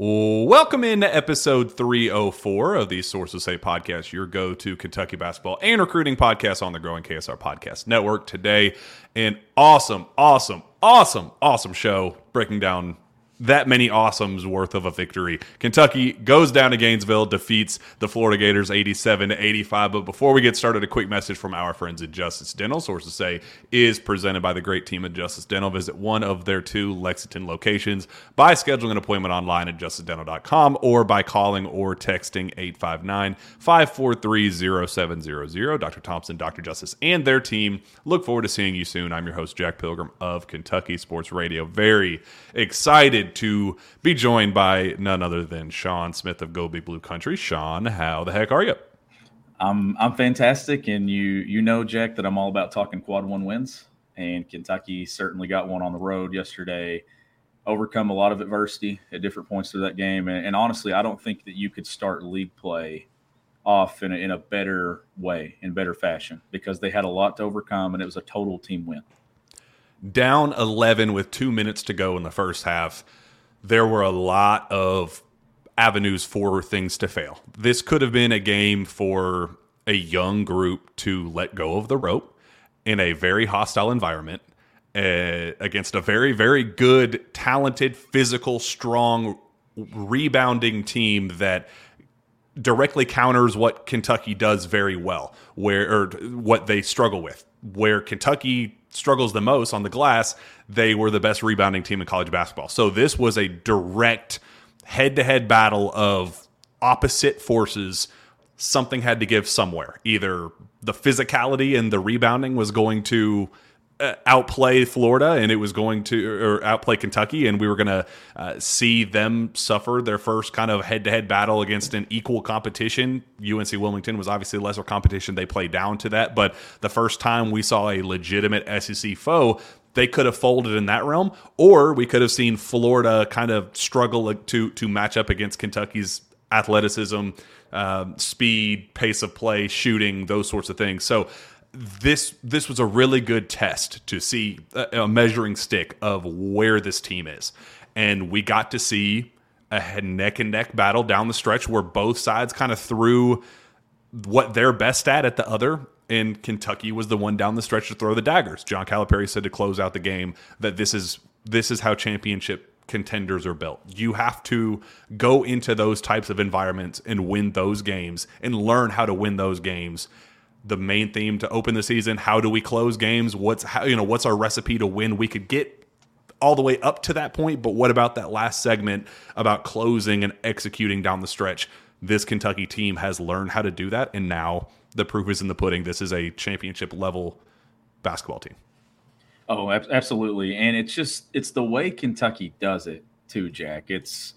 Welcome in to episode 304 of the Sources Say podcast, your go to Kentucky basketball and recruiting podcast on the growing KSR Podcast Network. Today, an awesome, awesome, awesome, awesome show breaking down that many awesomes worth of a victory. Kentucky goes down to Gainesville, defeats the Florida Gators 87 to 85. But before we get started, a quick message from our friends at Justice Dental. Sources say is presented by the great team at Justice Dental. Visit one of their two Lexington locations by scheduling an appointment online at justicedental.com or by calling or texting 859 543 0700. Dr. Thompson, Dr. Justice, and their team look forward to seeing you soon. I'm your host, Jack Pilgrim of Kentucky Sports Radio. Very excited to be joined by none other than Sean Smith of Go Big Blue Country. Sean, how the heck are you? I'm I'm fantastic, and you you know Jack that I'm all about talking quad one wins, and Kentucky certainly got one on the road yesterday. Overcome a lot of adversity at different points through that game, and, and honestly, I don't think that you could start league play off in a, in a better way, in better fashion, because they had a lot to overcome, and it was a total team win down 11 with two minutes to go in the first half, there were a lot of avenues for things to fail. This could have been a game for a young group to let go of the rope in a very hostile environment uh, against a very, very good, talented, physical, strong, rebounding team that directly counters what Kentucky does very well, where or what they struggle with. Where Kentucky struggles the most on the glass, they were the best rebounding team in college basketball. So this was a direct head to head battle of opposite forces. Something had to give somewhere. Either the physicality and the rebounding was going to outplay Florida and it was going to or outplay Kentucky and we were going to uh, see them suffer their first kind of head-to-head battle against an equal competition. UNC Wilmington was obviously lesser competition. They played down to that, but the first time we saw a legitimate SEC foe, they could have folded in that realm or we could have seen Florida kind of struggle to to match up against Kentucky's athleticism, um, speed, pace of play, shooting, those sorts of things. So this this was a really good test to see a, a, measuring stick of where this team is, and we got to see a neck and neck battle down the stretch where both sides kind of threw what they're best at at the other. And Kentucky was the one down the stretch to throw the daggers. John Calipari said to close out the game that this is this is how championship contenders are built. You have to go into those types of environments and win those games and learn how to win those games the main theme to open the season. How do we close games? What's how, you know what's our recipe to win? We could get all the way up to that point, but what about that last segment about closing and executing down the stretch? This Kentucky team has learned how to do that, and now the proof is in the pudding. This is a championship level basketball team. Oh, absolutely, and it's just it's the way Kentucky does it too, Jack. It's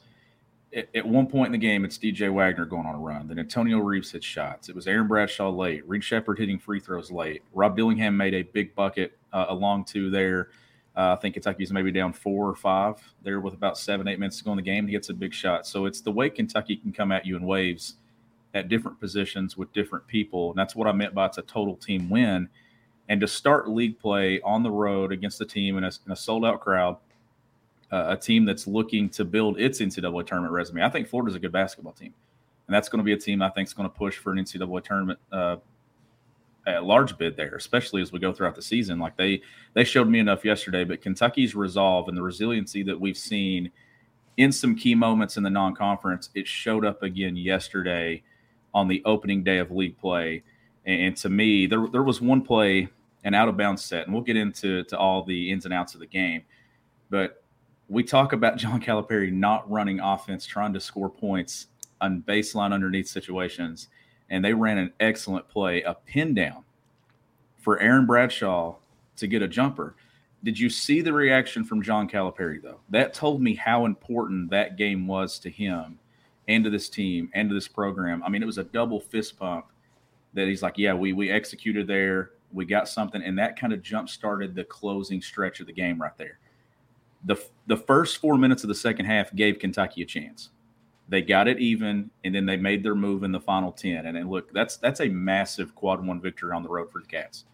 at one point in the game, it's DJ Wagner going on a run. Then Antonio Reeves hit shots. It was Aaron Bradshaw late. Reed Sheppard hitting free throws late. Rob Dillingham made a big bucket uh, along two there. Uh, I think Kentucky's maybe down four or five there with about seven, eight minutes to go in the game. He gets a big shot. So it's the way Kentucky can come at you in waves at different positions with different people. And that's what I meant by it's a total team win. And to start league play on the road against the team in a, in a sold out crowd – uh, a team that's looking to build its NCAA tournament resume. I think Florida's a good basketball team, and that's going to be a team I think is going to push for an NCAA tournament uh, a large bid there, especially as we go throughout the season. Like they they showed me enough yesterday, but Kentucky's resolve and the resiliency that we've seen in some key moments in the non-conference, it showed up again yesterday on the opening day of league play. And to me, there there was one play, an out of bounds set, and we'll get into to all the ins and outs of the game. But we talk about John Calipari not running offense, trying to score points on baseline underneath situations, and they ran an excellent play, a pin down for Aaron Bradshaw to get a jumper. did you see the reaction from John Calipari though? That told me how important that game was to him and to this team and to this program. I mean, it was a double fist pump that he's like, yeah, we we executed there, we got something, and that kind of jump started the closing stretch of the game right there. The the first four minutes of the second half gave Kentucky a chance. They got it even, and then they made their move in the final ten. And then look, that's that's a massive quad one victory on the road for the Cats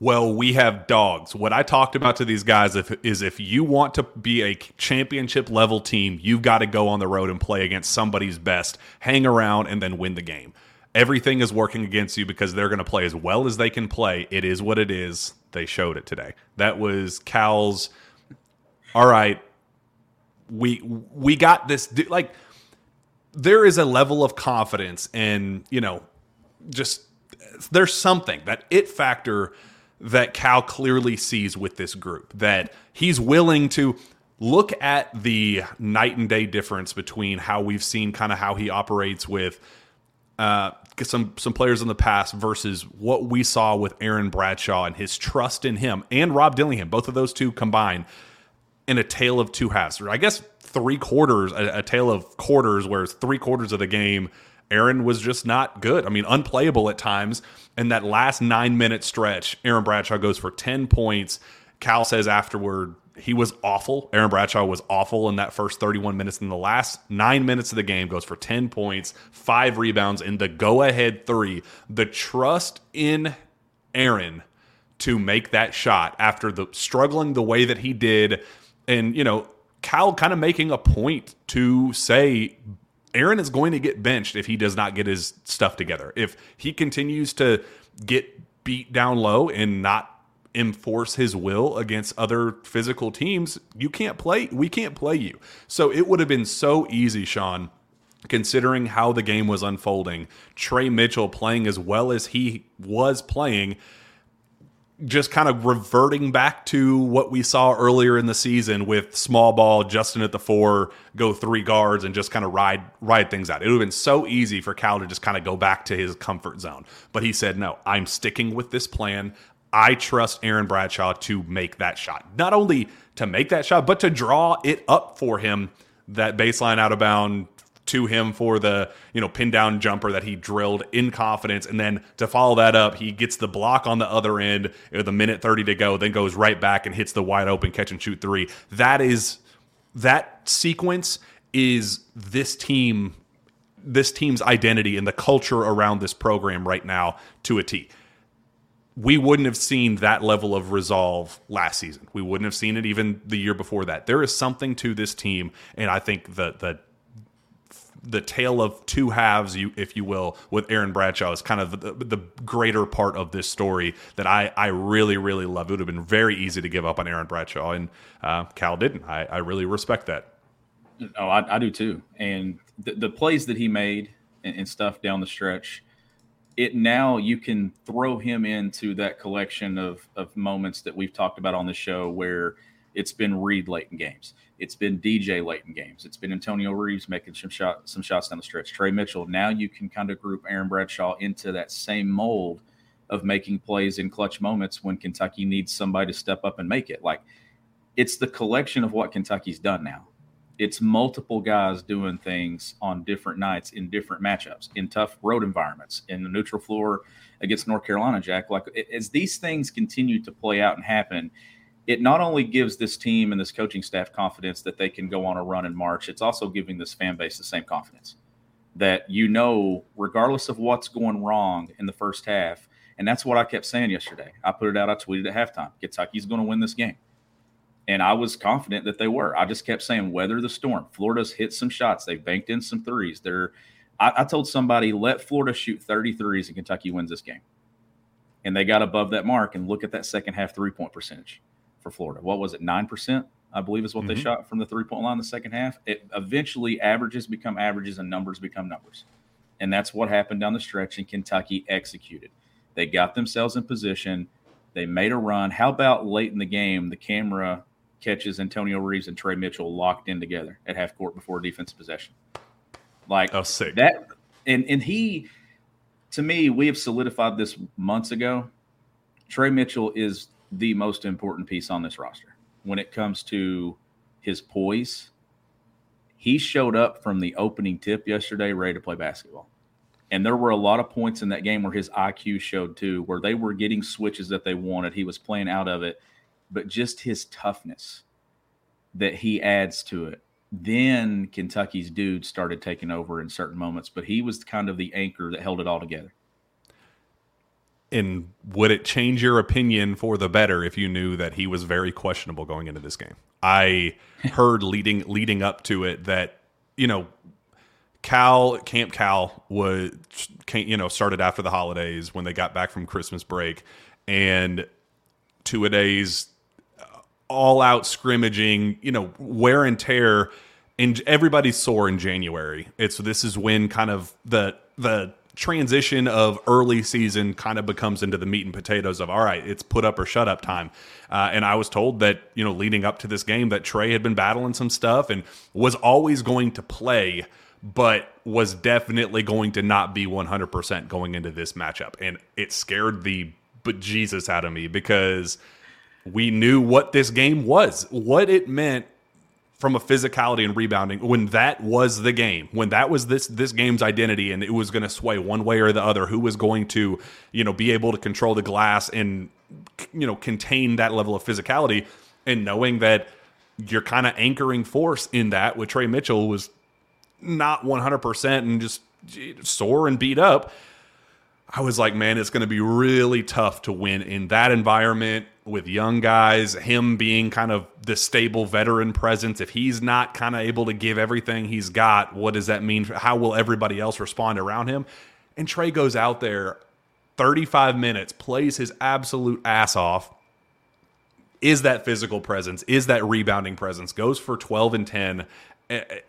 well, we have dogs. What I talked about to these guys if, is if you want to be a championship level team, you've got to go on the road and play against somebody's best, hang around, and then win the game. Everything is working against you because they're going to play as well as they can play. It is what it is. They showed it today. That was Cal's. All right, we we got this. Like there is a level of confidence, and you know, just there's something that it factor that Cal clearly sees with this group. That he's willing to look at the night and day difference between how we've seen kind of how he operates with uh, some some players in the past versus what we saw with Aaron Bradshaw and his trust in him and Rob Dillingham. Both of those two combined in a tale of two halves. Or I guess three quarters, a, a tale of quarters, where three quarters of the game Aaron was just not good. I mean, unplayable at times. And that last nine minute stretch, Aaron Bradshaw goes for 10 points. Cal says afterward, he was awful. Aaron Bradshaw was awful in that first 31 minutes. In the last nine minutes of the game, goes for 10 points, five rebounds, in the go ahead three. The trust in Aaron to make that shot after the struggling the way that he did. And, you know, Cal kind of making a point to say Aaron is going to get benched if he does not get his stuff together. If he continues to get beat down low and not enforce his will against other physical teams, you can't play. We can't play you. So it would have been so easy, Sean, considering how the game was unfolding. Tre Mitchell playing as well as he was playing just kind of reverting back to what we saw earlier in the season with small ball, Justin at the four, go three guards, and just kind of ride ride things out. It would have been so easy for Cal to just kind of go back to his comfort zone. But he said, no, I'm sticking with this plan. I trust Aaron Bradshaw to make that shot. Not only to make that shot, but to draw it up for him, that baseline out of bound to him for the you know pin down jumper that he drilled in confidence, and then to follow that up, he gets the block on the other end with a minute thirty to go, then goes right back and hits the wide open catch and shoot three. That is that sequence is this team this team's identity and the culture around this program right now to a T. We wouldn't have seen that level of resolve last season. We wouldn't have seen it even the year before that. There is something to this team, and I think the the the tale of two halves, you if you will, with Aaron Bradshaw is kind of the, the, greater part of this story that I I really really love. It would have been very easy to give up on Aaron Bradshaw, and uh, Cal didn't. I, I really respect that. Oh, I, I do too. And the, the plays that he made and, and stuff down the stretch, it now you can throw him into that collection of of moments that we've talked about on the show where it's been Reed late in games. It's been DJ late in games. It's been Antonio Reeves making some shot, some shots down the stretch. Tre Mitchell. Now you can kind of group Aaron Bradshaw into that same mold of making plays in clutch moments when Kentucky needs somebody to step up and make it. Like it's the collection of what Kentucky's done now. It's multiple guys doing things on different nights in different matchups, in tough road environments, in the neutral floor against North Carolina, Jack. Like as these things continue to play out and happen, it not only gives this team and this coaching staff confidence that they can go on a run in March, it's also giving this fan base the same confidence that you know, regardless of what's going wrong in the first half, and that's what I kept saying yesterday. I put it out, I tweeted at halftime Kentucky's going to win this game. And I was confident that they were. I just kept saying, weather the storm. Florida's hit some shots. They've banked in some threes. They're, I, I told somebody, let Florida shoot 33s and Kentucky wins this game. And they got above that mark. And look at that second half three point percentage for Florida. What was it? 9%, I believe is what mm-hmm. they shot from the three point line in the second half. It eventually averages become averages and numbers become numbers. And that's what happened down the stretch, and Kentucky executed. They got themselves in position. They made a run. How about late in the game, the camera catches Antonio Reeves and Tre Mitchell locked in together at half court before defensive possession? Like oh, sick. that, and and he, to me, we have solidified this months ago. Tre Mitchell is the most important piece on this roster when it comes to his poise. He showed up from the opening tip yesterday ready to play basketball. And there were a lot of points in that game where his IQ showed too, where they were getting switches that they wanted. He was playing out of it, but just his toughness that he adds to it. Then Kentucky's dude started taking over in certain moments, but he was kind of the anchor that held it all together. And would it change your opinion for the better if you knew that he was very questionable going into this game? I heard leading leading up to it that you know Cal Camp Cal was you know started after the holidays when they got back from Christmas break, and two a days all out scrimmaging, you know, wear and tear, and everybody's sore in January. It's this is when kind of the the transition of early season kind of becomes into the meat and potatoes of all right, it's put up or shut up time. Uh, and I was told that you know leading up to this game that Tre had been battling some stuff and was always going to play but was definitely going to not be 100% going into this matchup. And it scared the bejesus out of me because we knew what this game was, what it meant from a physicality and rebounding when that was the game when that was this this game's identity and it was going to sway one way or the other who was going to you know be able to control the glass and you know contain that level of physicality and knowing that you're kind of anchoring force in that with Tre Mitchell was not 100% and just sore and beat up, I was like, man, it's going to be really tough to win in that environment with young guys, him being kind of the stable veteran presence. If he's not kind of able to give everything he's got, what does that mean? How will everybody else respond around him? And Tre goes out there 35 minutes, plays his absolute ass off, is that physical presence, is that rebounding presence, goes for 12 and 10.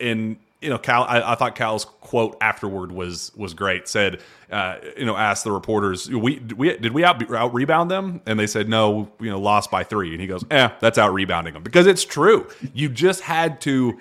And you know, Cal. I, I, thought Cal's quote afterward was was great. Said, uh, you know, asked the reporters, "We we did we out, out rebound them?" And they said, "No, you know, lost by three. And he goes, "Eh, that's out rebounding them because it's true. You just had to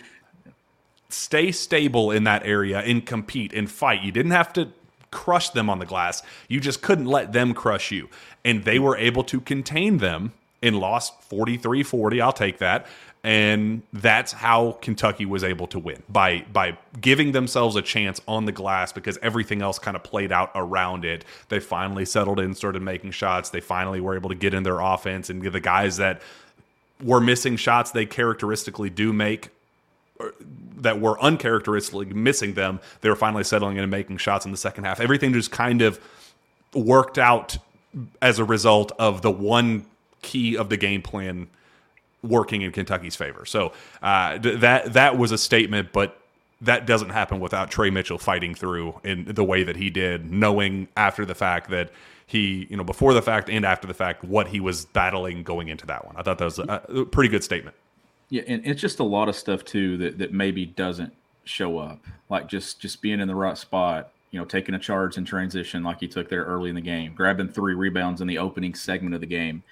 stay stable in that area and compete and fight. You didn't have to crush them on the glass. You just couldn't let them crush you. And they were able to contain them and lost 43 40. I'll take that and that's how Kentucky was able to win by by giving themselves a chance on the glass because everything else kind of played out around it. They finally settled in, started making shots. They finally were able to get in their offense and the guys that were missing shots they characteristically do make that were uncharacteristically missing them. They were finally settling in and making shots in the second half. Everything just kind of worked out as a result of the one key of the game plan working in Kentucky's favor. So uh, that that was a statement, but that doesn't happen without Tre Mitchell fighting through in the way that he did, knowing after the fact that he, you know, before the fact and after the fact, what he was battling going into that one. I thought that was a, a pretty good statement. Yeah, and it's just a lot of stuff too that that maybe doesn't show up, like just just being in the right spot. You know, taking a charge in transition like he took there early in the game, grabbing three rebounds in the opening segment of the game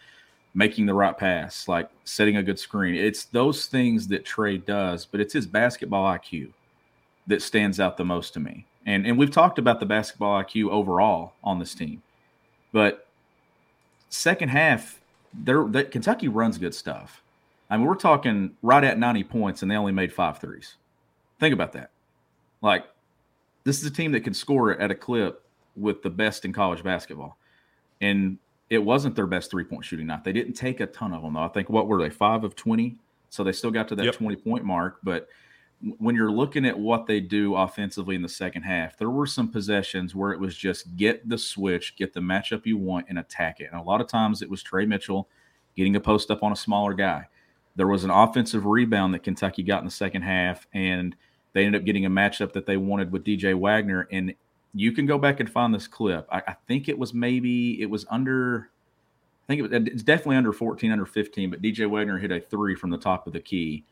making the right pass, like setting a good screen. It's those things that Tre does, but it's his basketball IQ that stands out the most to me. And and we've talked about the basketball IQ overall on this team, but second half, there that Kentucky runs good stuff. I mean, we're talking right at 90 points, and they only made five threes. Think about that. Like, this is a team that can score at a clip with the best in college basketball. And it wasn't their best three point shooting night. They didn't take a ton of them though. I think what were they five of twenty, so they still got to that yep. twenty point mark. But when you're looking at what they do offensively in the second half, there were some possessions where it was just get the switch, get the matchup you want, and attack it. And a lot of times it was Tre Mitchell getting a post up on a smaller guy. There was an offensive rebound that Kentucky got in the second half, and they ended up getting a matchup that they wanted with DJ Wagner, and you can go back and find this clip. I, I, think it was maybe it was under. I think it was, it's definitely under 14, under 15. But DJ Wagner hit a three from the top of the key.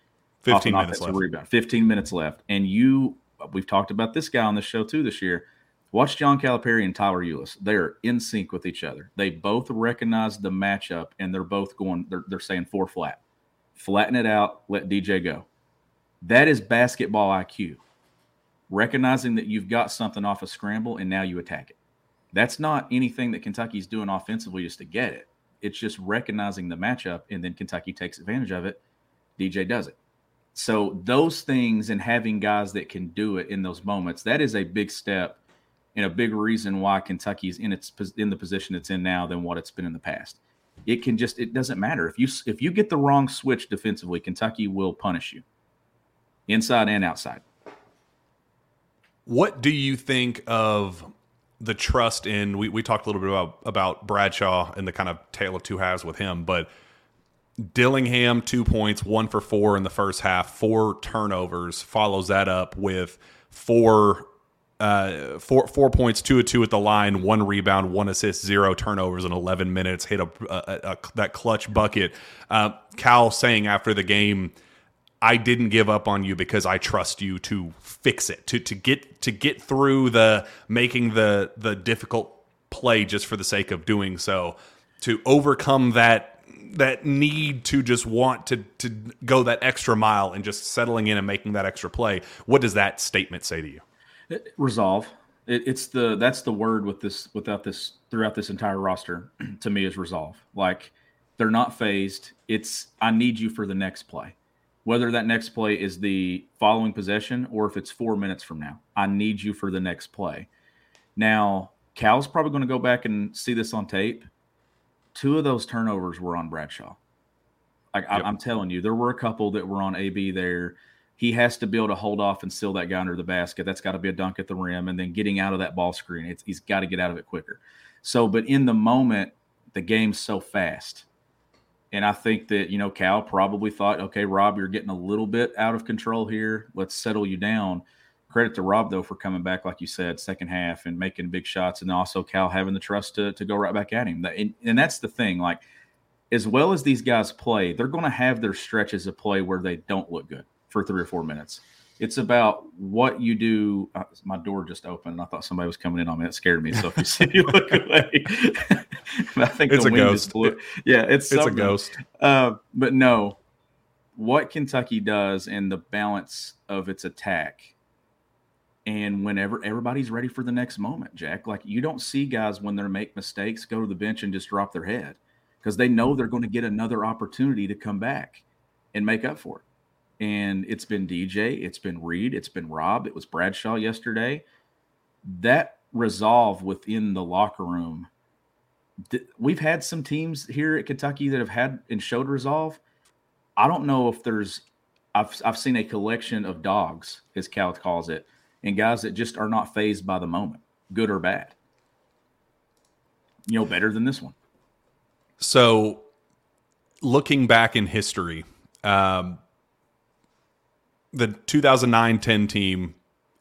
15 minutes left. Rebound. 15 minutes left, and you. We've talked about this guy on the show too this year. Watch John Calipari and Tyler Ulis. They are in sync with each other. They both recognize the matchup, and they're both going. They're, they're saying four flat, flatten it out, let DJ go. That is basketball IQ recognizing that you've got something off a scramble and now you attack it. That's not anything that Kentucky's doing offensively just to get it. It's just recognizing the matchup, and then Kentucky takes advantage of it. DJ does it. So those things and having guys that can do it in those moments, that is a big step and a big reason why Kentucky's in its in the position it's in now than what it's been in the past. It can just it doesn't matter if you if you get the wrong switch defensively, Kentucky will punish you, inside and outside. What do you think of the trust in? We, we talked a little bit about about Bradshaw and the kind of tale of two halves with him, but Dillingham two points, one for four in the first half, four turnovers. Follows that up with four uh, four four points, two of two at the line, one rebound, one assist, zero turnovers in 11 minutes. Hit a, a, a that clutch bucket. Uh, Cal saying after the game, I didn't give up on you because I trust you to fix it, to to get to get through the making the the difficult play just for the sake of doing so, to overcome that that need to just want to to go that extra mile and just settling in and making that extra play. What does that statement say to you? Resolve. It, it's the that's the word with this without this throughout this entire roster to me is resolve. Like they're not phased. It's I need you for the next play whether that next play is the following possession or if it's four minutes from now. I need you for the next play. Now, Cal's probably going to go back and see this on tape. Two of those turnovers were on Bradshaw. Like yep. I, am telling you, there were a couple that were on AB there. He has to be able to hold off and seal that guy under the basket. That's got to be a dunk at the rim, and then getting out of that ball screen. It's, he's got to get out of it quicker. So, but in the moment, the game's so fast and I think that, you know, Cal probably thought, okay, Rob, you're getting a little bit out of control here. Let's settle you down. Credit to Rob, though, for coming back, like you said, second half and making big shots. And also Cal having the trust to, to go right back at him. And, and that's the thing. Like, as well as these guys play, they're going to have their stretches of play where they don't look good for three or four minutes. It's about what you do. Uh, my door just opened, and I thought somebody was coming in on me. It scared me. So if you see me look away, I think it's a ghost. yeah, it's it's a ghost. Uh, but no, what Kentucky does and the balance of its attack, and whenever everybody's ready for the next moment, Jack. Like you don't see guys when they make mistakes go to the bench and just drop their head because they know they're going to get another opportunity to come back and make up for it and it's been DJ, it's been Reed, it's been Rob, it was Bradshaw yesterday. That resolve within the locker room. We've had some teams here at Kentucky that have had and showed resolve. I don't know if there's I've I've seen a collection of dogs, as Cal calls it, and guys that just are not phased by the moment, good or bad. You know, better than this one. So, looking back in history, um, the 2009-10 team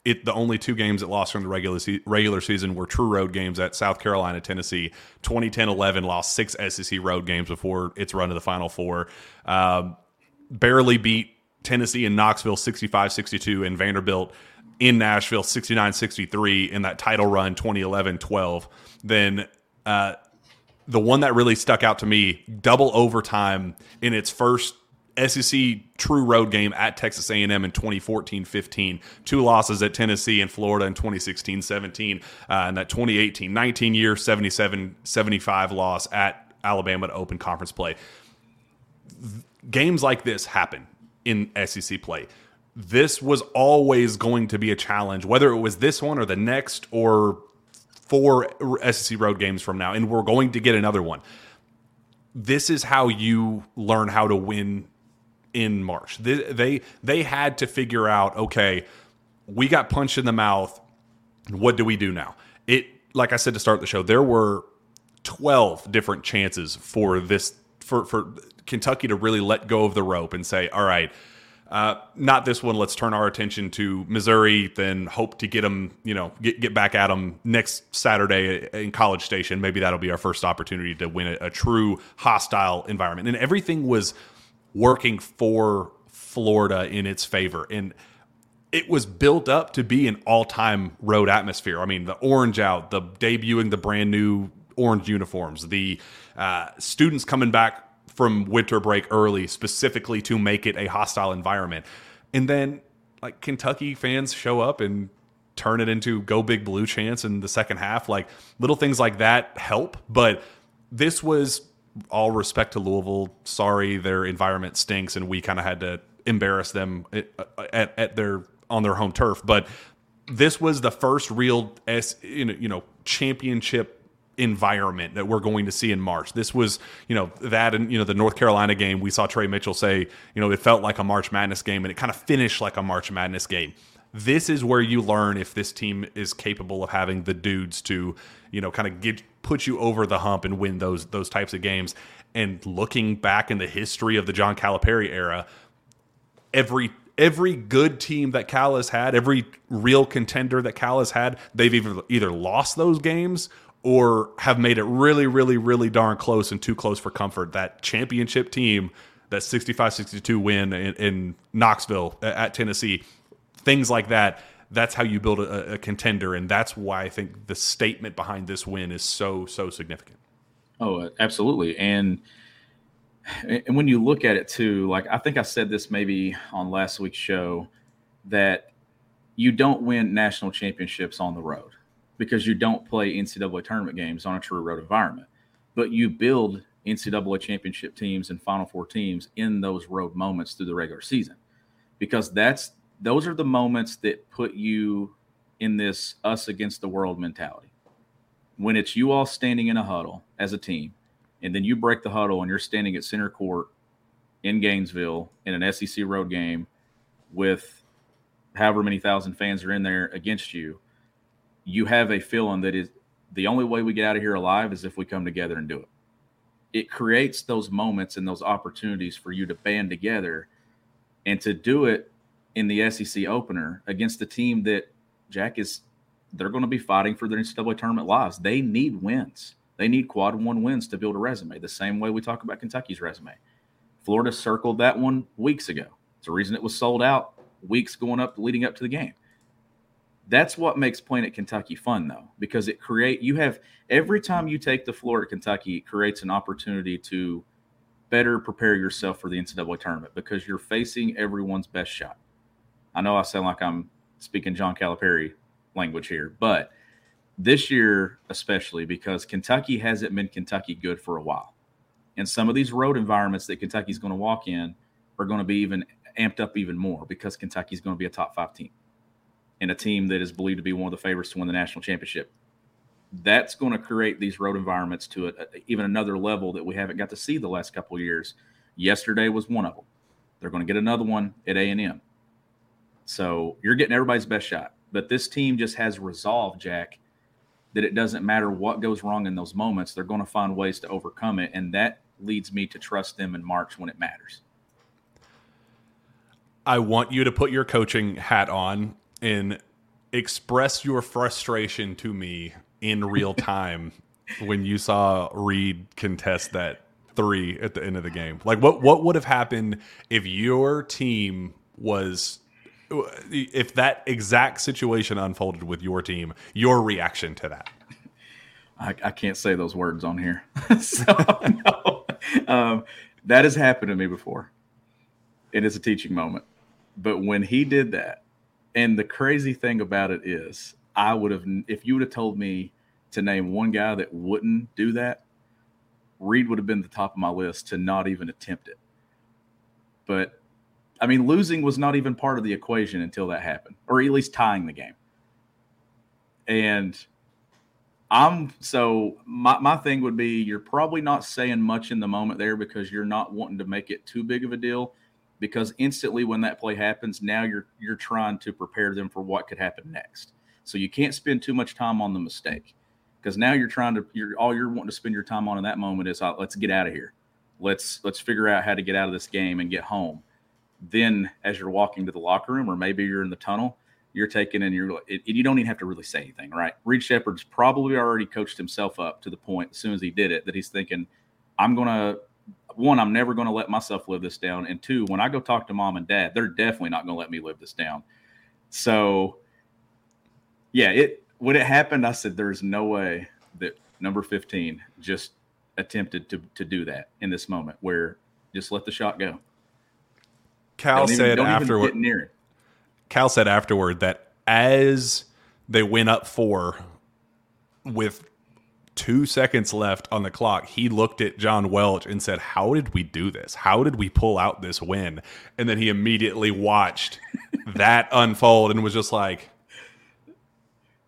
it the only two games it lost from the regular se- regular season were true road games at South Carolina, Tennessee. 2010-11 lost six SEC road games before its run to the Final Four. Um, barely beat Tennessee and Knoxville 65-62 and Vanderbilt in Nashville 69-63 in that title run 2011-12. Then uh, the one that really stuck out to me, double overtime in its first SEC true road game at Texas A&M in 2014-15, two losses at Tennessee and Florida in 2016-17, uh, and that 2018 19 year 77-75 loss at Alabama to open conference play. Games like this happen in SEC play. This was always going to be a challenge, whether it was this one or the next or four SEC road games from now, and we're going to get another one. This is how you learn how to win in March. They, they they had to figure out, okay, we got punched in the mouth. What do we do now? It like I said to start the show, there were 12 different chances for this for for Kentucky to really let go of the rope and say, all right, uh, not this one. Let's turn our attention to Missouri. Then hope to get them, you know, get get back at them next Saturday in College Station. Maybe that'll be our first opportunity to win a, a true hostile environment. And everything was working for Florida in its favor. And it was built up to be an all-time road atmosphere. I mean, the orange out, the debuting the brand new orange uniforms, the uh, students coming back from winter break early specifically to make it a hostile environment. And then like Kentucky fans show up and turn it into go big blue chance in the second half. Like little things like that help, but this was all respect to Louisville. Sorry, their environment stinks, and we kind of had to embarrass them at, at, at their on their home turf. But this was the first real S, you know championship environment that we're going to see in March. This was, you know, that and you know the North Carolina game. We saw Tre Mitchell say, you know, it felt like a March Madness game, and it kind of finished like a March Madness game. This is where you learn if this team is capable of having the dudes to, you know, kind of get put you over the hump and win those those types of games. And looking back in the history of the John Calipari era, every every good team that Cal has had, every real contender that Cal has had, they've either either lost those games or have made it really, really, really darn close and too close for comfort. That championship team, that 65-62 win in, in Knoxville at Tennessee, things like that. That's how you build a, a contender, and that's why I think the statement behind this win is so so significant. Oh, absolutely, and and when you look at it too, like I think I said this maybe on last week's show, that you don't win national championships on the road because you don't play NCAA tournament games on a true road environment, but you build NCAA championship teams and Final Four teams in those road moments through the regular season, because that's those are the moments that put you in this us against the world mentality. When it's you all standing in a huddle as a team and then you break the huddle and you're standing at center court in Gainesville in an SEC road game with however many thousand fans are in there against you, you have a feeling that is the only way we get out of here alive is if we come together and do it. It creates those moments and those opportunities for you to band together and to do it in the SEC opener against the team that Jack is they're going to be fighting for their NCAA tournament lives. They need wins. They need quad one wins to build a resume, the same way we talk about Kentucky's resume. Florida circled that one weeks ago. It's the reason it was sold out weeks going up, leading up to the game. That's what makes playing at Kentucky fun, though, because it create you have every time you take the floor at Kentucky, it creates an opportunity to better prepare yourself for the NCAA tournament because you're facing everyone's best shot. I know I sound like I'm speaking John Calipari language here, but – this year especially because Kentucky hasn't been Kentucky good for a while. And some of these road environments that Kentucky's going to walk in are going to be even amped up even more because Kentucky's going to be a top five team and a team that is believed to be one of the favorites to win the national championship. That's going to create these road environments to a, a, even another level that we haven't got to see the last couple years. Yesterday was one of them. They're going to get another one at A and M. So you're getting everybody's best shot. But this team just has resolve, Jack, that it doesn't matter what goes wrong in those moments, they're going to find ways to overcome it. And that leads me to trust them in March when it matters. I want you to put your coaching hat on and express your frustration to me in real time when you saw Reed contest that three at the end of the game. Like what what would have happened if your team was if that exact situation unfolded with your team, your reaction to that? I, I can't say those words on here. so, no. um, that has happened to me before. It is a teaching moment. But when he did that, and the crazy thing about it is, I would have, if you would have told me to name one guy that wouldn't do that, Reed would have been the top of my list to not even attempt it. But I mean, losing was not even part of the equation until that happened, or at least tying the game. And I'm so my, my thing would be you're probably not saying much in the moment there because you're not wanting to make it too big of a deal. Because instantly when that play happens, now you're you're trying to prepare them for what could happen next. So you can't spend too much time on the mistake because now you're trying to you're all you're wanting to spend your time on in that moment is let's get out of here. Let's let's figure out how to get out of this game and get home then as you're walking to the locker room or maybe you're in the tunnel you're taking and you're it, you don't even have to really say anything right? Reed sheppard's probably already coached himself up to the point as soon as he did it that he's thinking i'm gonna one i'm never gonna let myself live this down and two when i go talk to mom and dad they're definitely not gonna let me live this down. So yeah it when it happened i said there's no way that number 15 just attempted to to do that in this moment where just let the shot go Cal even, said afterward. Cal said afterward that as they went up four with two seconds left on the clock, he looked at John Welch and said, How did we do this? How did we pull out this win? And then he immediately watched that unfold and was just like,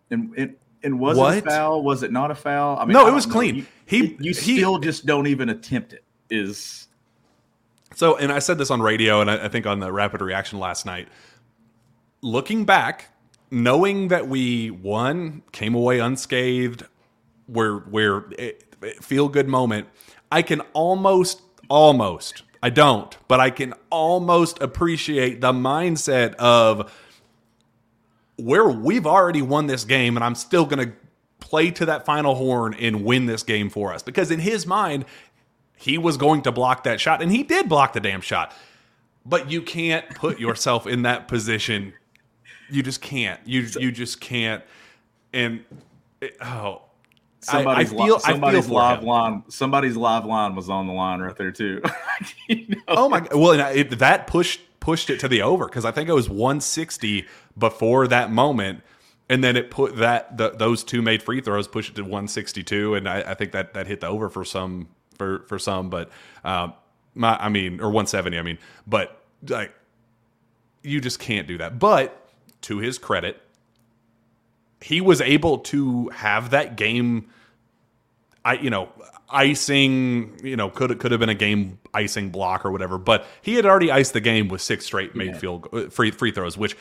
And it and was What? it a foul? Was it not a foul? I mean, No, it was know. clean. You, He- you he- still just don't even attempt it. Is So, and I said this on radio and I, I think on the rapid reaction last night. Looking back, knowing that we won, came away unscathed, where where feel good moment, I can almost almost I don't, but I can almost appreciate the mindset of where we've already won this game and I'm still going to play to that final horn and win this game for us because in his mind he was going to block that shot and he did block the damn shot but you can't put yourself in that position you just can't you you just can't and it, oh I- I, somebody's feel li- I feel somebody's live line somebody's live line was on the line right there too. You know? Oh my! Well, and it, that pushed pushed it to the over because I think it was 160 before that moment, and then it put that the, those two made free throws pushed it to 162, and I, I think that that hit the over for some for for some, but um, my I mean or 170, I mean, but like you just can't do that. But to his credit, he was able to have that game I you know icing you know could could have been a game icing block or whatever, but he had already iced the game with six straight made field uh, free free throws. Which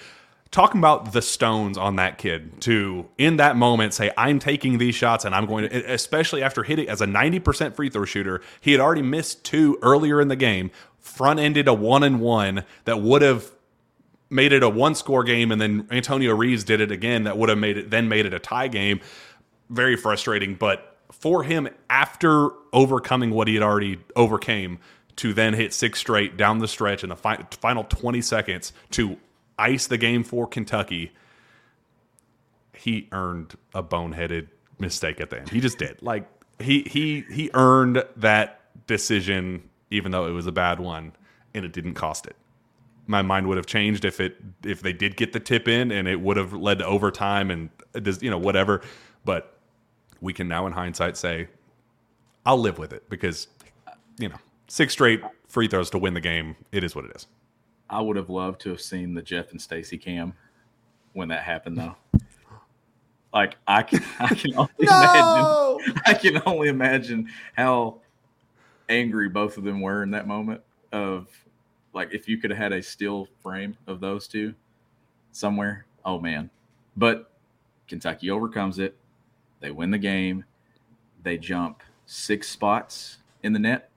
talking about the stones on that kid to in that moment say I'm taking these shots and I'm going to especially after hitting as a ninety percent free throw shooter, he had already missed two earlier in the game, front ended a one and one that would have made it a one score game and then Antonio Reeves did it again that would have made it then made it a tie game. Very frustrating, but for him after overcoming what he had already overcame to then hit six straight down the stretch in the fi- final 20 seconds to ice the game for Kentucky, he earned a boneheaded mistake at the end. He just did. Like he he he earned that decision even though it was a bad one and it didn't cost it my mind would have changed if it if they did get the tip in and it would have led to overtime and uh, it does- you know whatever but we can now in hindsight say I'll live with it because you know six straight free throws to win the game it is what it is I would have loved to have seen the Jeff and Stacey cam when that happened though. Like I can I can only imagine I can only imagine how angry both of them were in that moment of like if you could have had a still frame of those two somewhere. Oh man. But Kentucky overcomes it. They win the game. They jump six spots in the net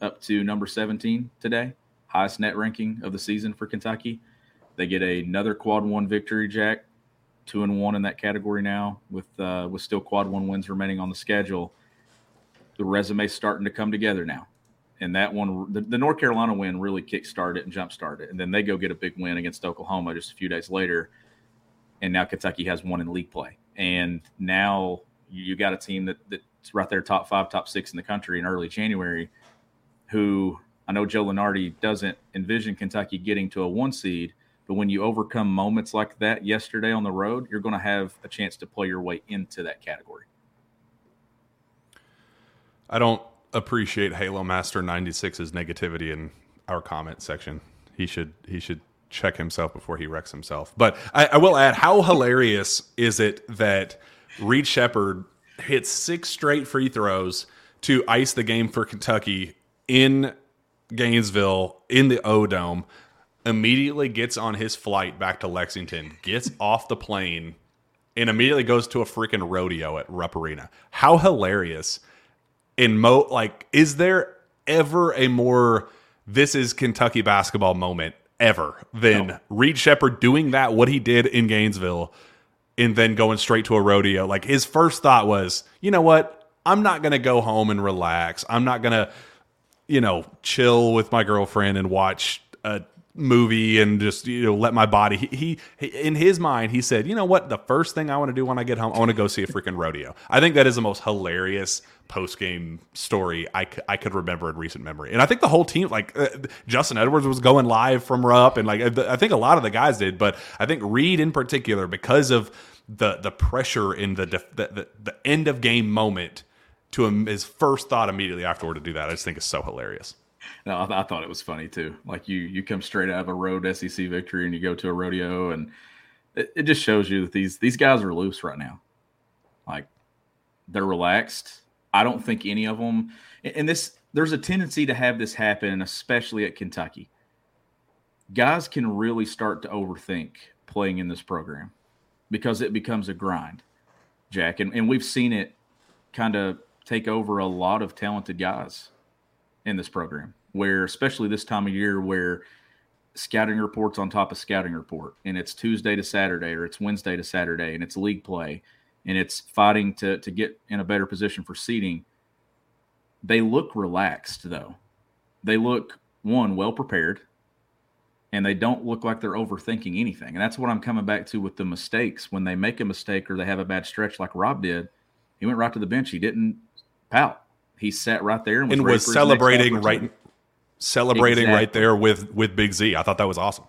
up to number 17 today. Highest net ranking of the season for Kentucky. They get another quad one victory, Jack. Two and one in that category now, with uh, with still quad one wins remaining on the schedule. The resume's starting to come together now, and that one, the, the North Carolina win, really kick-started and jump-started and then they go get a big win against Oklahoma just a few days later, and now Kentucky has one in league play, and now you, you got a team that that's right there, top five, top six in the country in early January, who I know Joe Lunardi doesn't envision Kentucky getting to a one seed, but when you overcome moments like that yesterday on the road, you're going to have a chance to play your way into that category. I don't appreciate Halo Master 96's negativity in our comment section. He should he should check himself before he wrecks himself. But I, I will add, how hilarious is it that Reed Sheppard hits six straight free throws to ice the game for Kentucky in Gainesville in the O Dome, immediately gets on his flight back to Lexington, gets off the plane, and immediately goes to a freaking rodeo at Rupp Arena. How hilarious! In mo like, is there ever a more this is Kentucky basketball moment ever than Reed Sheppard doing that what he did in Gainesville and then going straight to a rodeo? Like his first thought was, you know what? I'm not gonna go home and relax. I'm not gonna you know, chill with my girlfriend and watch a movie and just you know let my body. He, he, in his mind he said, you know what? The first thing I want to do when I get home, I want to go see a freaking rodeo. I think that is the most hilarious post game story I, I could remember in recent memory. And I think the whole team, like uh, Justin Edwards, was going live from Rupp, and like I think a lot of the guys did, but I think Reed in particular because of the the pressure in the the, the, the end of game moment to him, his first thought immediately afterward to do that. I just think is so hilarious. No, I, th- I, thought it was funny too. Like you, you come straight out of a road SEC victory and you go to a rodeo, and it, it just shows you that these these guys are loose right now. Like they're relaxed. I don't think any of them. And this, there's a tendency to have this happen, especially at Kentucky. Guys can really start to overthink playing in this program because it becomes a grind, Jack. And, and we've seen it kind of take over a lot of talented guys in this program, where, especially this time of year, where scouting reports on top of scouting report, and it's Tuesday to Saturday or it's Wednesday to Saturday, and it's league play, and it's fighting to, to get in a better position for seeding. They look relaxed, though. They look, one, well prepared and they don't look like they're overthinking anything. And that's what I'm coming back to with the mistakes. When they make a mistake or they have a bad stretch like Rob did, he went right to the bench. He didn't pout. He sat right there and was, and was celebrating right celebrating exactly. right there with with Big Z. I thought that was awesome.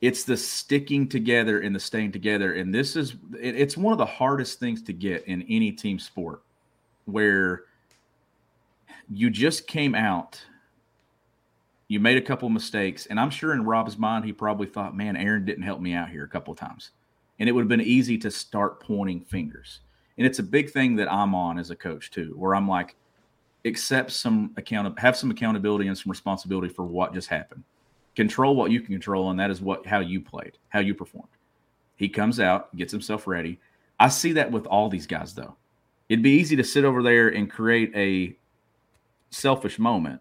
It's the sticking together and the staying together, and this is it, it's one of the hardest things to get in any team sport, where you just came out you made a couple mistakes, and I'm sure in Rob's mind he probably thought, "Man, Aaron didn't help me out here a couple of times," and it would have been easy to start pointing fingers. And it's a big thing that I'm on as a coach too, where I'm like, accept some account, have some accountability and some responsibility for what just happened. Control what you can control, and that is what how you played, how you performed. He comes out, gets himself ready. I see that with all these guys, though. It'd be easy to sit over there and create a selfish moment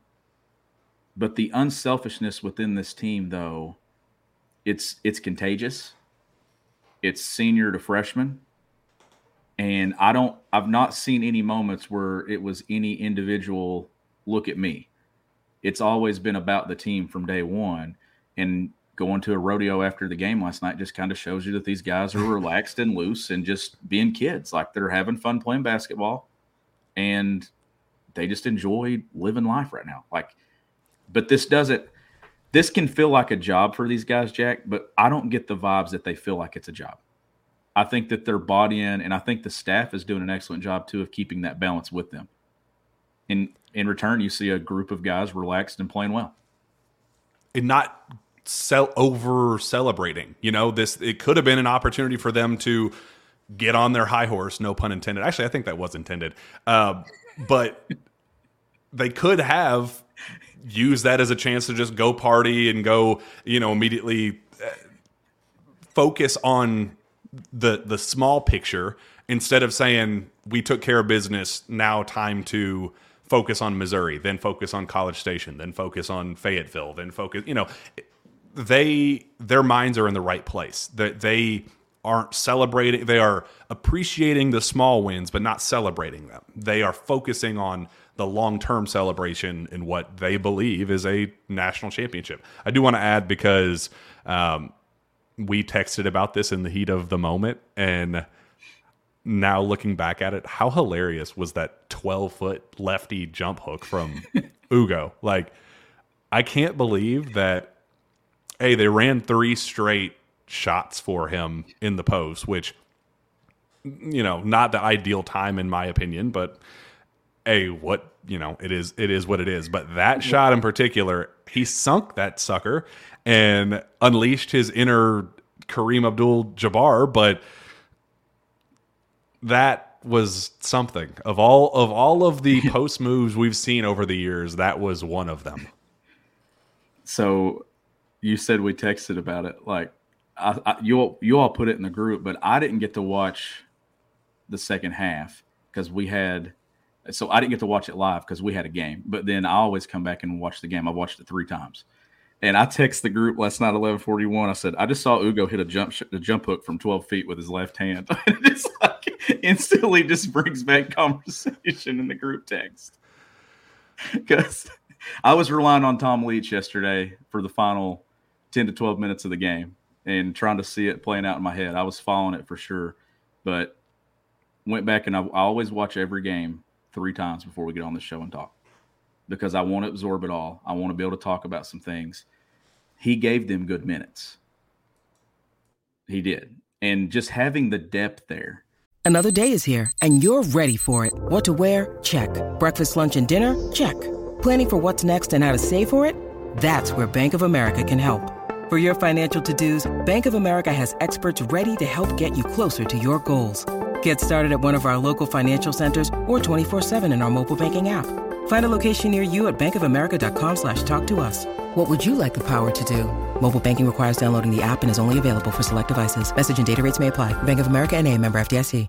but the unselfishness within this team, though, it's it's contagious. It's senior to freshman. And I don't I've not seen any moments where it was any individual look at me. It's always been about the team from day one. And going to a rodeo after the game last night just kind of shows you that these guys are relaxed and loose and just being kids. Like they're having fun playing basketball and they just enjoy living life right now. Like but this doesn't. This can feel like a job for these guys, Jack. But I don't get the vibes that they feel like it's a job. I think that they're bought in, and I think the staff is doing an excellent job too of keeping that balance with them. In in return, you see a group of guys relaxed and playing well, and not sell over celebrating. You know, this it could have been an opportunity for them to get on their high horse. No pun intended. Actually, I think that was intended. Uh, but they could have used that as a chance to just go party and go, you know, immediately uh, focus on the the small picture instead of saying we took care of business, now time to focus on Missouri, then focus on College Station, then focus on Fayetteville, then focus, you know, they their minds are in the right place. That they aren't celebrating they are appreciating the small wins but not celebrating them. They are focusing on the long term celebration in what they believe is a national championship. I do want to add because um, we texted about this in the heat of the moment, and now looking back at it, how hilarious was that 12 foot lefty jump hook from Ugo? Like, I can't believe that. Hey, they ran three straight shots for him in the post, which you know, not the ideal time in my opinion, but a what you know it is it is what it is but that shot in particular he sunk that sucker and unleashed his inner Kareem Abdul Jabbar but that was something of all of all of the post moves we've seen over the years that was one of them so you said we texted about it like I, I, you all, you all put it in the group but I didn't get to watch the second half because we had so I didn't get to watch it live because we had a game. But then I always come back and watch the game. I watched it three times. And I text the group last night, eleven forty one. I said, I just saw Ugo hit a jump sh- a jump hook from twelve feet with his left hand. it's like instantly just brings back conversation in the group text. Because I was relying on Tom Leach yesterday for the final ten to twelve minutes of the game and trying to see it playing out in my head. I was following it for sure, but went back and I, I always watch every game three times before we get on the show and talk because I want to absorb it all. I want to be able to talk about some things. He gave them good minutes. He did. and just having the depth there. Another day is here, and you're ready for it. What to wear? Check. Breakfast, lunch, and dinner? Check. Planning for what's next and how to save for it? That's where Bank of America can help. For your financial to-dos, Bank of America has experts ready to help get you closer to your goals. Get started at one of our local financial centers or 24-7 in our mobile banking app. Find a location near you at bankofamerica.com slash talk to us. What would you like the power to do? Mobile banking requires downloading the app and is only available for select devices. Message and data rates may apply. Bank of America and a member FDIC.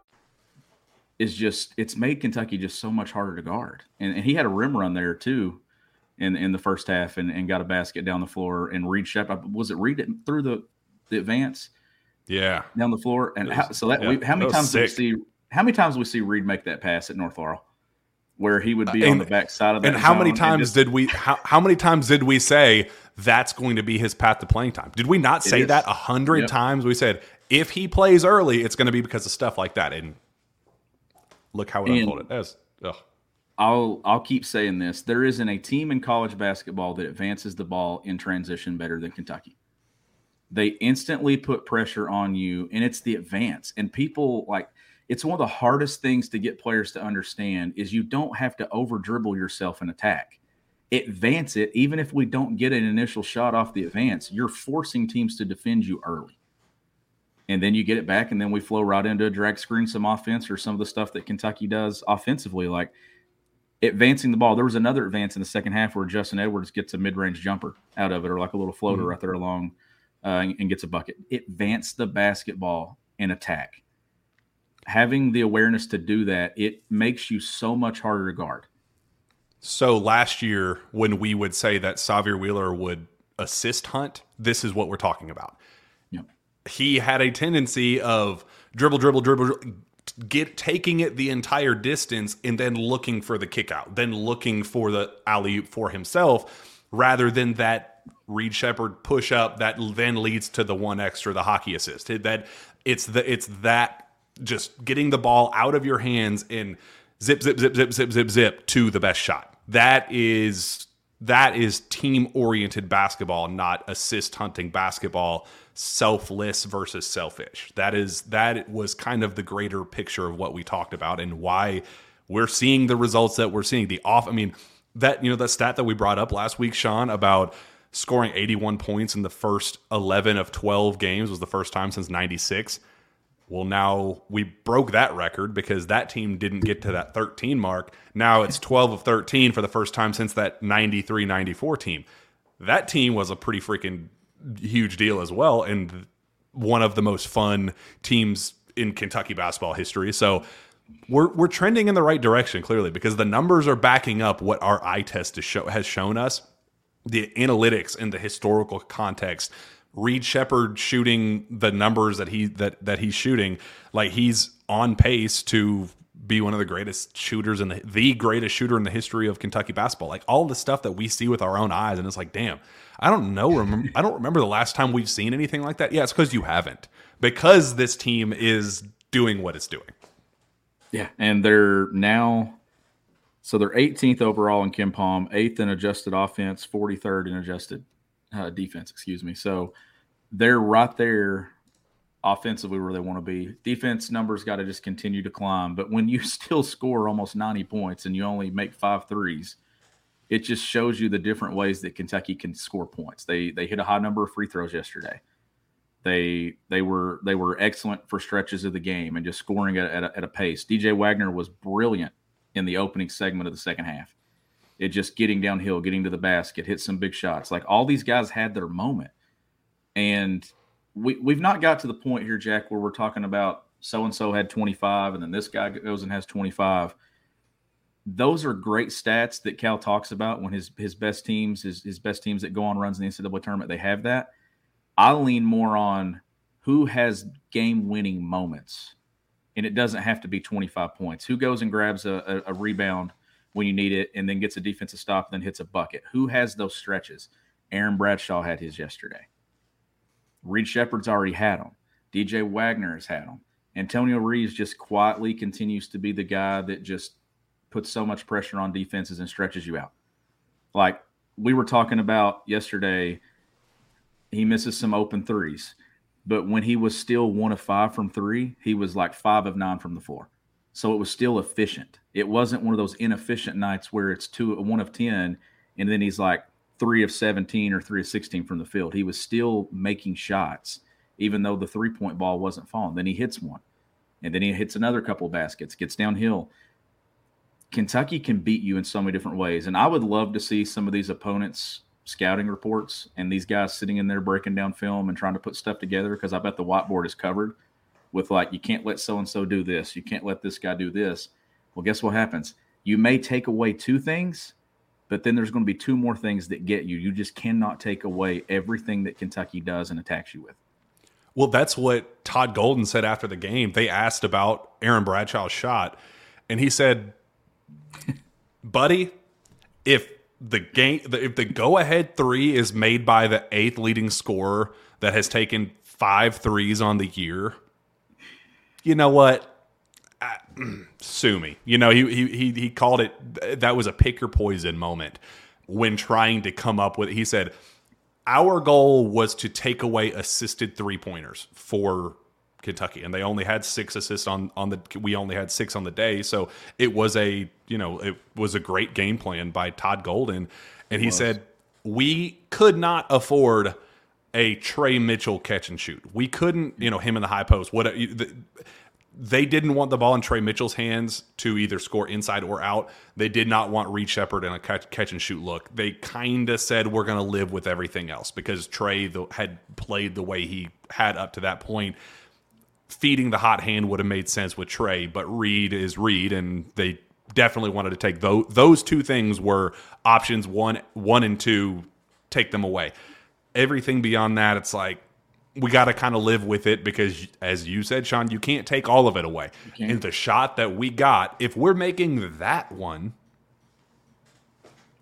Is just, it's made Kentucky just so much harder to guard. And, and he had a rim run there too in in the first half and, and got a basket down the floor. And Reed Sheppard was it Reed through the the advance? Yeah, down the floor. And was, how, so that yeah, we, how many times do we see how many times we see Reed make that pass at North Laurel? Where he would be uh, and, on the back side of that. And how many times just, did we how, how many times did we say that's going to be his path to playing time? Did we not say that a hundred yep. times? We said if he plays early, it's going to be because of stuff like that. And look how it and, unfolded. As ugh. I'll I'll keep saying this. There isn't a team in college basketball that advances the ball in transition better than Kentucky. They instantly put pressure on you, and it's the advance. And people like it's one of the hardest things to get players to understand is you don't have to over dribble yourself in attack. Advance it, even if we don't get an initial shot off the advance, you're forcing teams to defend you early. And then you get it back, and then we flow right into a drag screen, some offense, or some of the stuff that Kentucky does offensively. Like advancing the ball. There was another advance in the second half where Justin Edwards gets a mid-range jumper out of it, or like a little floater mm-hmm. right there along, uh, and, and, gets a bucket. Advance the basketball and attack. Having the awareness to do that, it makes you so much harder to guard. So last year, when we would say that Sahvir Wheeler would assist Hunt, this is what we're talking about. Yep. He had a tendency of dribble, dribble, dribble, get taking it the entire distance and then looking for the kick out, then looking for the alley for himself, rather than that Reed Sheppard push up that then leads to the one extra, the hockey assist. That it's the it's that just getting the ball out of your hands and zip zip zip zip zip zip zip to the best shot. That is that is team oriented basketball, not assist hunting basketball selfless versus selfish. That is that was kind of the greater picture of what we talked about and why we're seeing the results that we're seeing. The off, I mean, that you know the stat that we brought up last week, Sean, about scoring 81 points in the first 11 of 12 games was the first time since 96. Well, now we broke that record because that team didn't get to that 13 mark. Now it's 12 of 13 for the first time since that 93 94 team. That team was a pretty freaking huge deal as well, and one of the most fun teams in Kentucky basketball history. So we're we're trending in the right direction clearly because the numbers are backing up what our eye test show, has shown us. The analytics and the historical context. Reed Sheppard shooting the numbers that he that that he's shooting, like he's on pace to be one of the greatest shooters in the the greatest shooter in the history of Kentucky basketball. Like all the stuff that we see with our own eyes, and it's like, damn, I don't know. I don't remember the last time we've seen anything like that. Yeah, it's because you haven't. Because this team is doing what it's doing. Yeah, and they're now so they're 18th overall in KenPom, eighth in adjusted offense, 43rd in adjusted uh, defense. Excuse me. So they're right there offensively where they want to be. Defense numbers got to just continue to climb. But when you still score almost 90 points and you only make five threes, it just shows you the different ways that Kentucky can score points. They they hit a high number of free throws yesterday. They they were they were excellent for stretches of the game and just scoring at, at, a, at a pace. DJ Wagner was brilliant in the opening segment of the second half. It just getting downhill, getting to the basket, hit some big shots. Like all these guys had their moment. And we, we've not got to the point here, Jack, where we're talking about so and so had 25 and then this guy goes and has 25. Those are great stats that Cal talks about when his his best teams, his, his best teams that go on runs in the NCAA tournament, they have that. I lean more on who has game winning moments. And it doesn't have to be 25 points. Who goes and grabs a, a, a rebound when you need it and then gets a defensive stop, then hits a bucket? Who has those stretches? Aaron Bradshaw had his yesterday. Reed Sheppard's already had them. DJ Wagner has had them. Antonio Reeves just quietly continues to be the guy that just puts so much pressure on defenses and stretches you out. Like we were talking about yesterday, he misses some open threes. But when he was still one of five from three, he was like five of nine from the floor. So it was still efficient. It wasn't one of those inefficient nights where it's two one of ten, and then he's like three of seventeen or three of sixteen from the field. He was still making shots, even though the three point ball wasn't falling. Then he hits one, and then he hits another couple of baskets, gets downhill. Kentucky can beat you in so many different ways, and I would love to see some of these opponents scouting reports and these guys sitting in there breaking down film and trying to put stuff together because I bet the whiteboard is covered with like you can't let so and so do this, you can't let this guy do this. Well, guess what happens? You may take away two things, but then there's going to be two more things that get you. You just cannot take away everything that Kentucky does and attacks you with. Well, that's what Todd Golden said after the game. They asked about Aaron Bradshaw's shot, and he said, "Buddy, if the game if the go ahead three is made by the eighth leading scorer that has taken five threes on the year, you know what? sue me. You know, he he he called it that was a pick your poison moment when trying to come up with he said our goal was to take away assisted three pointers for Kentucky, and they only had six assists on on the. We only had six on the day, so it was a you know it was a great game plan by Todd Golden, and he said we could not afford a Tre Mitchell catch and shoot. We couldn't, you know, him in the high post. What they didn't want the ball in Tre Mitchell's hands to either score inside or out. They did not want Reed Sheppard in a catch, catch and shoot look. They kind of said we're going to live with everything else because Tre the, had played the way he had up to that point feeding the hot hand would have made sense with Tre, but Reed is Reed, and they definitely wanted to take those. Those two things were options one, one and two. Take them away. Everything beyond that, it's like we got to kind of live with it because, as you said, Sean, you can't take all of it away. And the shot that we got, if we're making that one,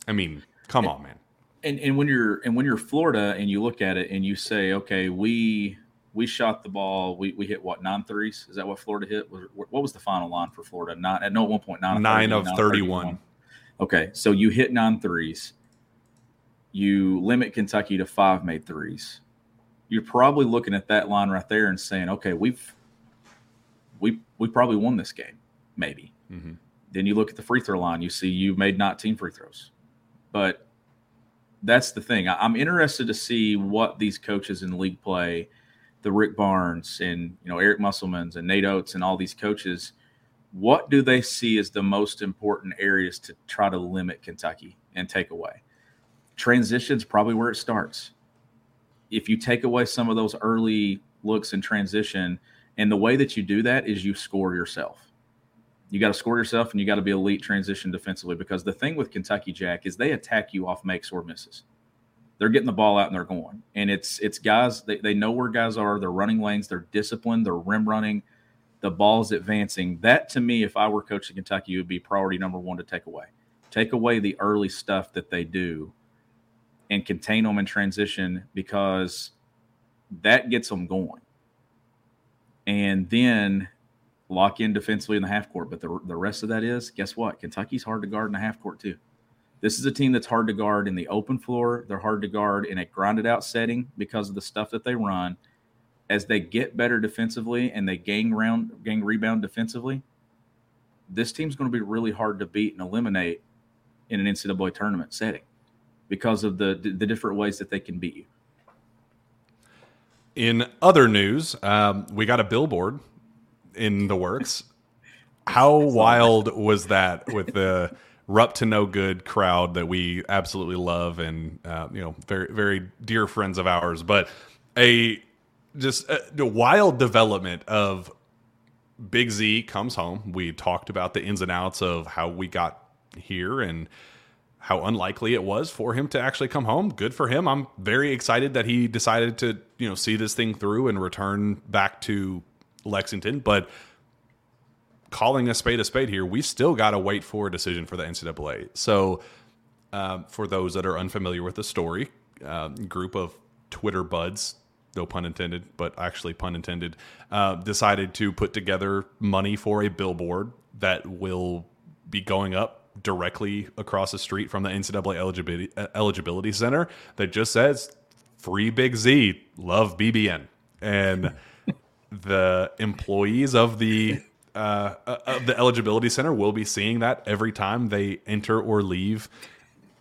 I mean, come and, on, man. And and when you're and when you're Florida and you look at it and you say, okay, we we shot the ball. We, we hit what nine threes? Is that what Florida hit? What was the final line for Florida? Nine at no one point nine. Nine of thirty one. Okay, so you hit nine threes. You limit Kentucky to five made threes. You're probably looking at that line right there and saying, okay, we've we we probably won this game, maybe. Mm-hmm. Then you look at the free throw line. You see you made 19 free throws, but that's the thing. I'm interested to see what these coaches in league play the Rick Barnes and you know Eric Musselmans and Nate Oats and all these coaches, what do they see as the most important areas to try to limit Kentucky and take away? Transitions probably where it starts. If you take away some of those early looks in transition, and the way that you do that is you score yourself. You got to score yourself, and you got to be elite transition defensively. Because the thing with Kentucky Jack is they attack you off makes or misses they're getting the ball out and they're going. And it's it's guys they, they know where guys are. They're running lanes. They're disciplined. They're rim running. The ball's advancing. That to me, if I were coaching Kentucky, would be priority number one to take away. Take away the early stuff that they do, and contain them in transition because that gets them going. And then lock in defensively in the half court. But the, the rest of that is guess what? Kentucky's hard to guard in the half court too. This is a team that's hard to guard in the open floor. They're hard to guard in a grounded out setting because of the stuff that they run. As they get better defensively and they gain round, gain rebound defensively, this team's going to be really hard to beat and eliminate in an NCAA tournament setting because of the the different ways that they can beat you. In other news, um, we got a billboard in the works. How wild was that with the Rupp to no good crowd that we absolutely love and uh, you know very very dear friends of ours but a just a, a wild development of big z comes home we talked about the ins and outs of how we got here and how unlikely it was for him to actually come home good for him i'm very excited that he decided to you know see this thing through and return back to lexington but calling a spade a spade here, we still got to wait for a decision for the NCAA. So, uh, for those that are unfamiliar with the story, uh, group of Twitter buds, no pun intended, but actually pun intended, uh, decided to put together money for a billboard that will be going up directly across the street from the NCAA eligibility, eligibility center that just says "Free Big Z, love BBN." and the employees of the uh, uh, of the eligibility center will be seeing that every time they enter or leave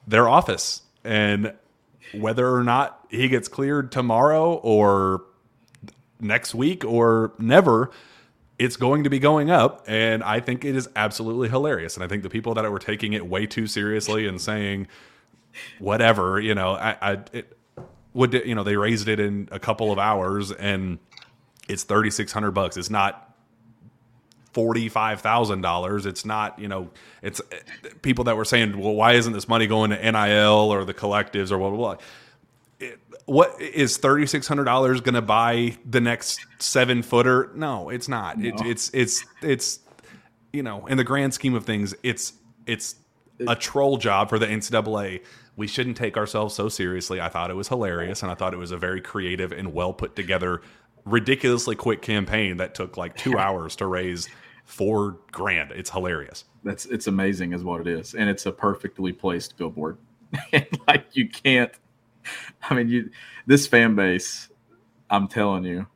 their office, and whether or not he gets cleared tomorrow or next week or never, it's going to be going up. And I think it is absolutely hilarious. And I think the people that were taking it way too seriously and saying whatever, you know, I, I it would, you know, they raised it in a couple of hours and it's 3,600 bucks. It's not $45,000. It's not, you know, it's people that were saying, well, why isn't this money going to NIL or the collectives or blah, blah, blah. What is thirty six hundred dollars going to buy the next seven footer? No, it's not. No. It, it's it's it's you know, in the grand scheme of things, it's it's a troll job for the NCAA. We shouldn't take ourselves so seriously. I thought it was hilarious, and I thought it was a very creative and well put together, ridiculously quick campaign that took like two hours to raise four grand. It's hilarious. That's it's amazing, is what it is, and it's a perfectly placed billboard. like you can't. I mean, you this fan base. I'm telling you,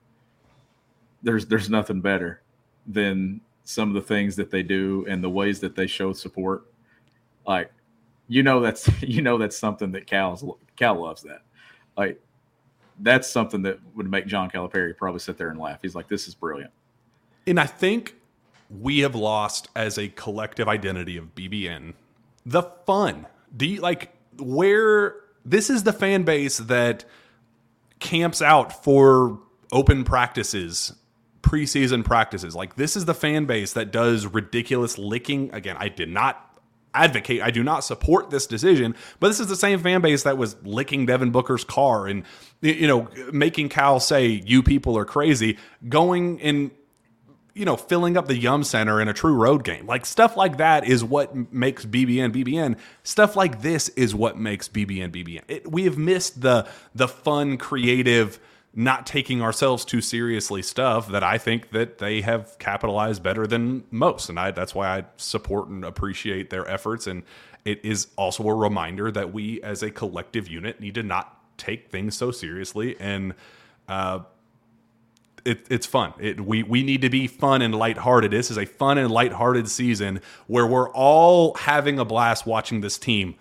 there's there's nothing better than some of the things that they do and the ways that they show support. Like, you know, that's you know that's something that Cal's Cal loves that. Like, that's something that would make John Calipari probably sit there and laugh. He's like, "This is brilliant." And I think we have lost as a collective identity of BBN the fun. Do you like where this is the fan base that camps out for open practices, preseason practices. Like this is the fan base that does ridiculous licking. Again, I did not advocate, I do not support this decision, but this is the same fan base that was licking Devin Booker's car and you know making Cal say you people are crazy, going and you know, filling up the Yum Center in a true road game. Like stuff like that is what makes BBN BBN. Stuff like this is what makes BBN BBN. It, we have missed the the fun, creative, not taking ourselves too seriously stuff that I think that they have capitalized better than most, and I that's why I support and appreciate their efforts. And it is also a reminder that we, as a collective unit, need to not take things so seriously and. Uh, it, it's fun. It, we we need to be fun and lighthearted. This is a fun and lighthearted season where we're all having a blast watching this team.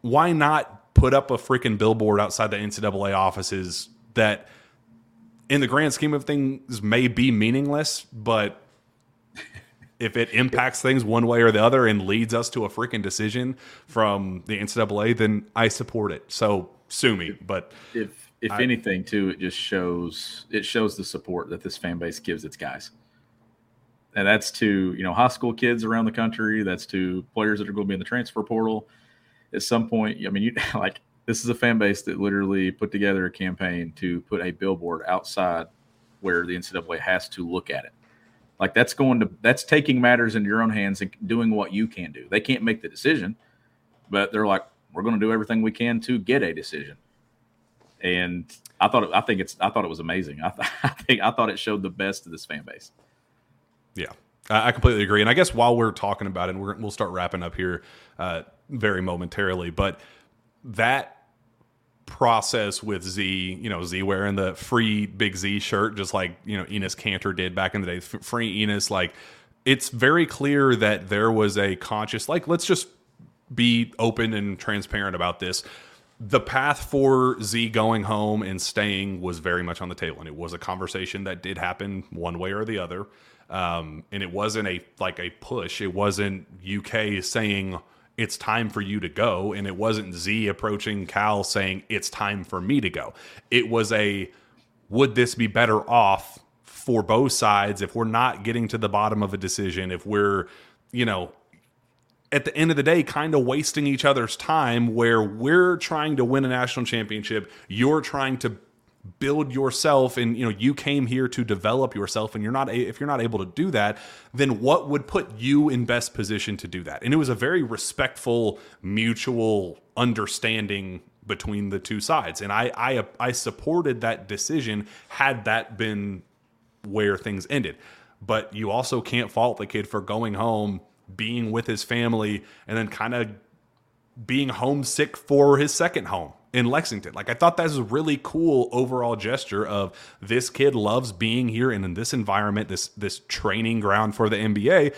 Why not put up a freaking billboard outside the NCAA offices that, in the grand scheme of things, may be meaningless, but if it impacts things one way or the other and leads us to a freaking decision from the NCAA, then I support it. So sue me. But if if I, anything, too, it just shows it shows the support that this fan base gives its guys. And that's to you know high school kids around the country. That's to players that are going to be in the transfer portal. At some point, I mean, you like this is a fan base that literally put together a campaign to put a billboard outside where the NCAA has to look at it. Like that's going to that's taking matters into your own hands and doing what you can do. They can't make the decision, but they're like, we're going to do everything we can to get a decision and I thought I think it's I thought it was amazing. I, th- I think I thought it showed the best of this fan base. Yeah, I completely agree. And I guess while we're talking about it, we will start wrapping up here uh, very momentarily. But that process with Z, you know, Z wearing the free Big Z shirt, just like you know Enes Kanter did back in the day. Free Enes, like it's very clear that there was a conscious, like let's just be open and transparent about this the path for Z going home and staying was very much on the table, and it was a conversation that did happen one way or the other. Um, and it wasn't a like a push. It wasn't UK saying it's time for you to go, and it wasn't Z approaching Cal saying it's time for me to go. It was a would this be better off for both sides if we're not getting to the bottom of a decision? If we're you know at the end of the day kind of wasting each other's time where we're trying to win a national championship you're trying to build yourself and you know you came here to develop yourself and you're not if you're not able to do that then what would put you in best position to do that? And it was a very respectful mutual understanding between the two sides and i i i supported that decision had that been where things ended. But you also can't fault the kid for going home being with his family and then kind of being homesick for his second home. in Lexington. Like I thought that was a really cool overall gesture of this kid loves being here and in this environment, this this training ground for the NBA.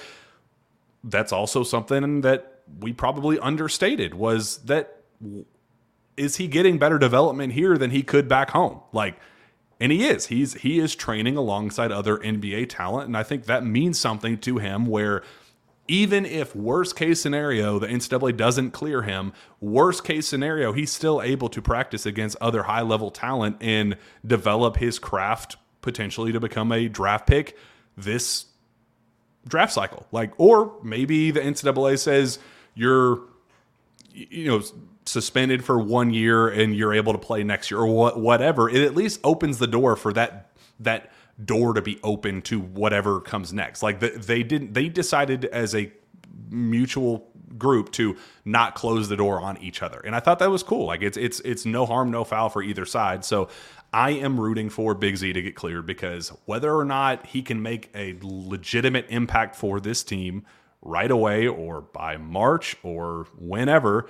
That's also something that we probably understated was that is he getting better development here than he could back home? Like and he is. He's he is training alongside other NBA talent and I think that means something to him where even if worst case scenario the NCAA doesn't clear him, worst case scenario he's still able to practice against other high level talent and develop his craft potentially to become a draft pick this draft cycle. Like, or maybe the NCAA says you're, you know, suspended for one year and you're able to play next year or what, whatever. It at least opens the door for that that door to be open to whatever comes next. Like the, they didn't, they decided as a mutual group to not close the door on each other. And I thought that was cool. Like it's it's it's no harm, no foul for either side. So I am rooting for Big Z to get cleared because whether or not he can make a legitimate impact for this team right away or by March or whenever,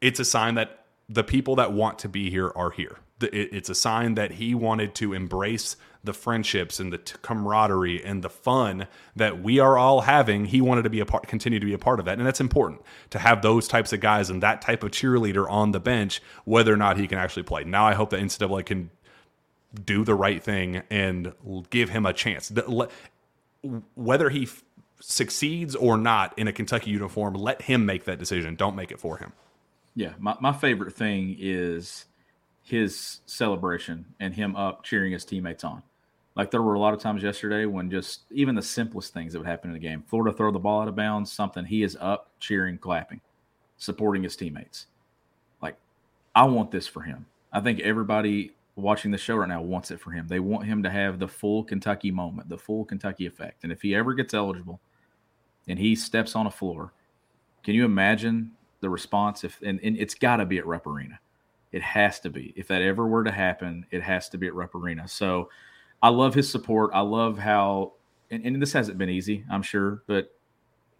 it's a sign that the people that want to be here are here. It's a sign that he wanted to embrace the friendships and the camaraderie and the fun that we are all having. He wanted to be a part, continue to be a part of that, and that's important to have those types of guys and that type of cheerleader on the bench, whether or not he can actually play. Now, I hope that NCAA can do the right thing and give him a chance. Whether he succeeds or not in a Kentucky uniform, let him make that decision. Don't make it for him. Yeah, my, my favorite thing is his celebration and him up cheering his teammates on. Like there were a lot of times yesterday when just even the simplest things that would happen in the game, Florida throw the ball out of bounds, something he is up, cheering, clapping, supporting his teammates. Like I want this for him. I think everybody watching the show right now wants it for him. They want him to have the full Kentucky moment, the full Kentucky effect. And if he ever gets eligible and he steps on a floor, can you imagine the response if and, and it's got to be at Rupp Arena. It has to be. If that ever were to happen, it has to be at Rupp Arena. So I love his support. I love how, and, and this hasn't been easy, I'm sure, but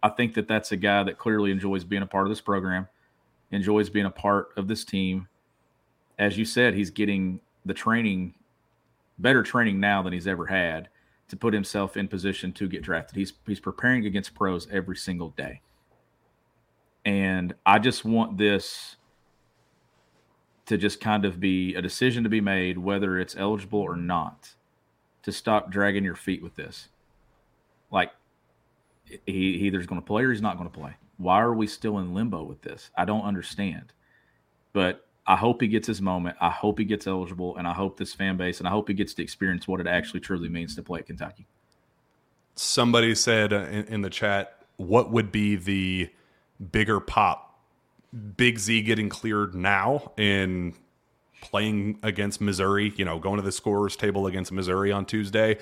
I think that that's a guy that clearly enjoys being a part of this program, enjoys being a part of this team. As you said, he's getting the training, better training now than he's ever had to put himself in position to get drafted. He's he's preparing against pros every single day. And I just want this to just kind of be a decision to be made whether it's eligible or not to stop dragging your feet with this. Like he, he either's going to play or he's not going to play. Why are we still in limbo with this? I don't understand. But I hope he gets his moment. I hope he gets eligible, and I hope this fan base, and I hope he gets to experience what it actually truly means to play at Kentucky. Somebody said uh, in, in the chat, "What would be the bigger pop? Big Z getting cleared now and playing against Missouri, you know, going to the scorers table against Missouri on Tuesday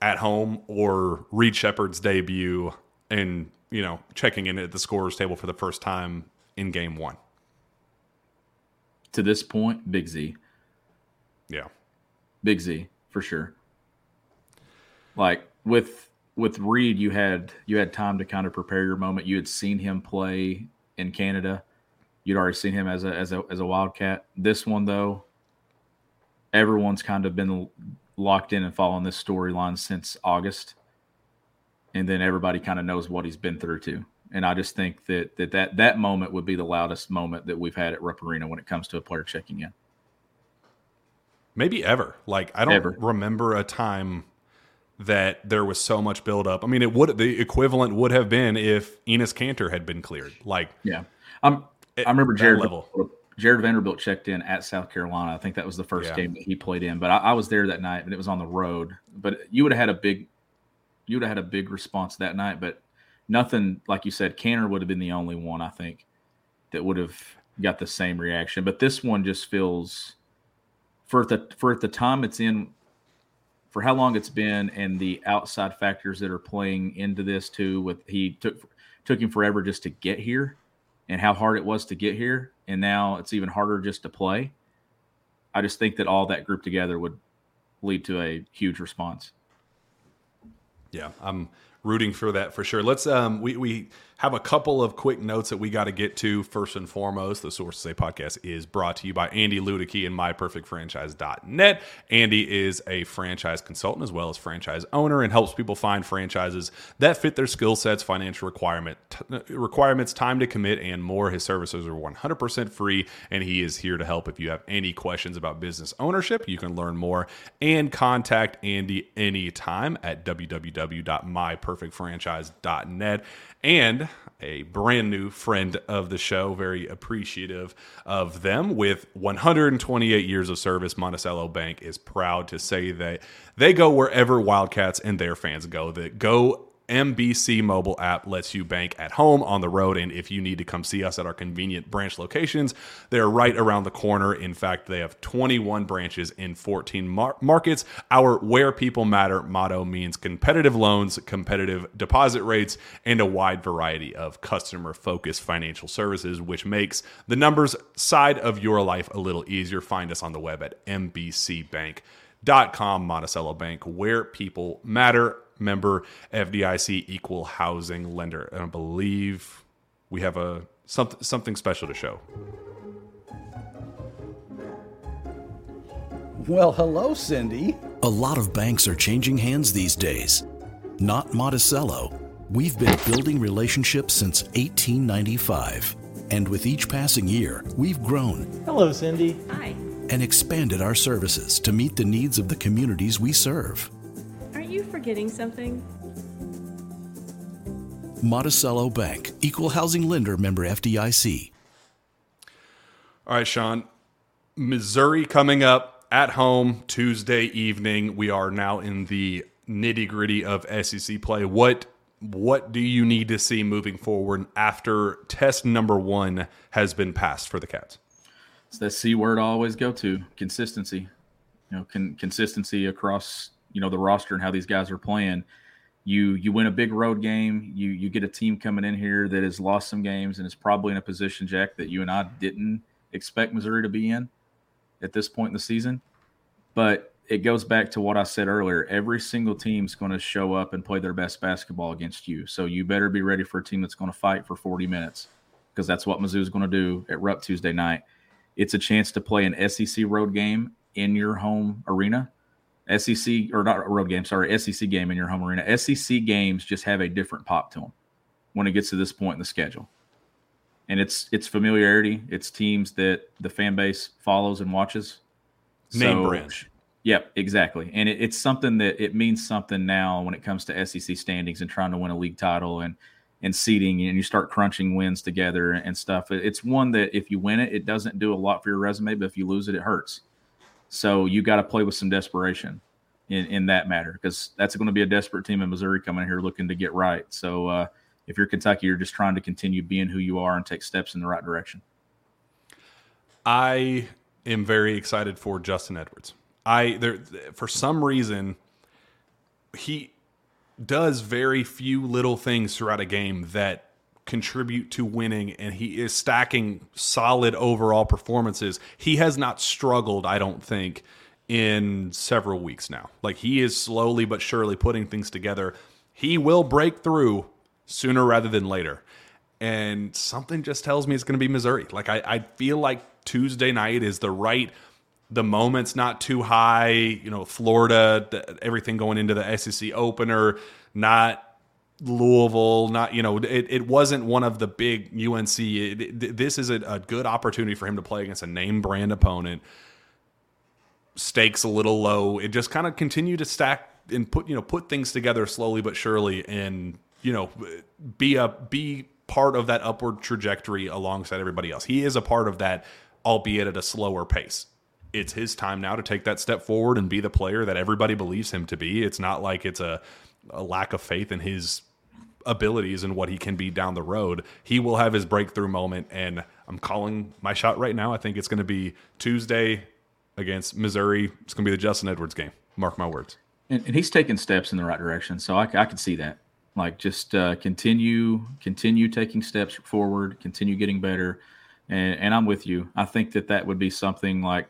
at home, or Reed Sheppard's debut and, you know, checking in at the scorers table for the first time in game one? To this point, Big Z. Yeah. Big Z, for sure. Like with with Reed, you had you had time to kind of prepare your moment. You had seen him play in Canada You'd already seen him as a as a as a wildcat. This one though, everyone's kind of been locked in and following this storyline since August, and then everybody kind of knows what he's been through too. And I just think that that that that moment would be the loudest moment that we've had at Rupp Arena when it comes to a player checking in. Maybe ever. Like I don't ever. remember a time that there was so much buildup. I mean, it would the equivalent would have been if Enes Kanter had been cleared. Like, yeah, I'm I remember Jared level. Jarred Vanderbilt checked in at South Carolina. I think that was the first yeah. game that he played in. But I, I, was there that night, and it was on the road. But you would have had a big, you would have had a big response that night. But nothing like you said. Kanter would have been the only one I think that would have got the same reaction. But this one just feels for the for at the time it's in, for how long it's been, and the outside factors that are playing into this too. With he took took him forever just to get here and how hard it was to get here, and now it's even harder just to play. I just think that all that group together would lead to a huge response. Yeah, I'm rooting for that for sure. Let's um we we have a couple of quick notes that we got to get to. First and foremost, the Sources Say podcast is brought to you by Andy Luedecke and MyPerfectFranchise.net. Andy is a franchise consultant as well as franchise owner and helps people find franchises that fit their skill sets, financial requirement t- requirements, time to commit, and more. His services are 100% free, and he is here to help. If you have any questions about business ownership, you can learn more and contact Andy anytime at www.myperfectfranchise.net and a brand new friend of the show. Very appreciative of them. With 128 years of service, Monticello Bank is proud to say that they go wherever Wildcats and their fans go. That go MBC mobile app lets you bank at home, on the road, and if you need to come see us at our convenient branch locations, they're right around the corner. In fact, they have 21 branches in 14 mar- markets. Our Where People Matter motto means competitive loans, competitive deposit rates, and a wide variety of customer focused financial services, which makes the numbers side of your life a little easier. Find us on the web at mbcbank.com, Monticello Bank, where people matter member FDIC equal housing lender. And I believe we have a something something special to show. Well, hello, Cindy. A lot of banks are changing hands these days. Not Monticello. We've been building relationships since 1895. And with each passing year, we've grown. Hello, Cindy. Hi. And expanded our services to meet the needs of the communities we serve you forgetting something? Monticello Bank, equal housing lender member FDIC. All right, Sean. Missouri coming up at home Tuesday evening. We are now in the nitty gritty of SEC play. What what do you need to see moving forward after test number one has been passed for the Cats? It's that C word I always go to consistency. You know, con- consistency across you know the roster and how these guys are playing you you win a big road game. You you get a team coming in here that has lost some games and is probably in a position jack that you and i didn't expect missouri to be in at this point in the season. But it goes back to what i said earlier. Every single team's going to show up and play their best basketball against you. So you better be ready for a team that's going to fight for 40 minutes because that's what mizzou's going to do at rupp tuesday night. It's a chance to play an sec road game in your home arena SEC or not a road game, sorry, SEC game in your home arena. SEC games just have a different pop to them when it gets to this point in the schedule. And it's it's familiarity. It's teams that the fan base follows and watches. Name so, brand. Yep, exactly. And it, it's something that it means something now when it comes to SEC standings and trying to win a league title and and seeding and you start crunching wins together and stuff. It's one that if you win it, it doesn't do a lot for your resume, but if you lose it, it hurts. So you got to play with some desperation in, in that matter because that's going to be a desperate team in Missouri coming here looking to get right. So uh, if you're Kentucky, you're just trying to continue being who you are and take steps in the right direction. I am very excited for Justin Edwards. I there for some reason he does very few little things throughout a game that contribute to winning and he is stacking solid overall performances. He has not struggled, I don't think, in several weeks now. Like he is slowly but surely putting things together. He will break through sooner rather than later. And something just tells me it's going to be Missouri. Like I, I feel like Tuesday night is the right the moment's not too high, you know, Florida, everything going into the SEC opener, not Louisville, not you know, it, it wasn't one of the big UNC. It, it, this is a, a, good opportunity for him to play against a name brand opponent. Stakes a little low. It just kind of continue to stack and put you know put things together slowly but surely, and you know be a be part of that upward trajectory alongside everybody else. He is a part of that, albeit at a slower pace. It's his time now to take that step forward and be the player that everybody believes him to be. It's not like it's a a lack of faith in his abilities and what he can be down the road, he will have his breakthrough moment. And I'm calling my shot right now. I think it's going to be Tuesday against Missouri. It's going to be the Justin Edwards game. Mark my words. And, and he's taking steps in the right direction, so I, I can see that. Like just uh, continue, continue taking steps forward, continue getting better, and, and I'm with you. I think that that would be something like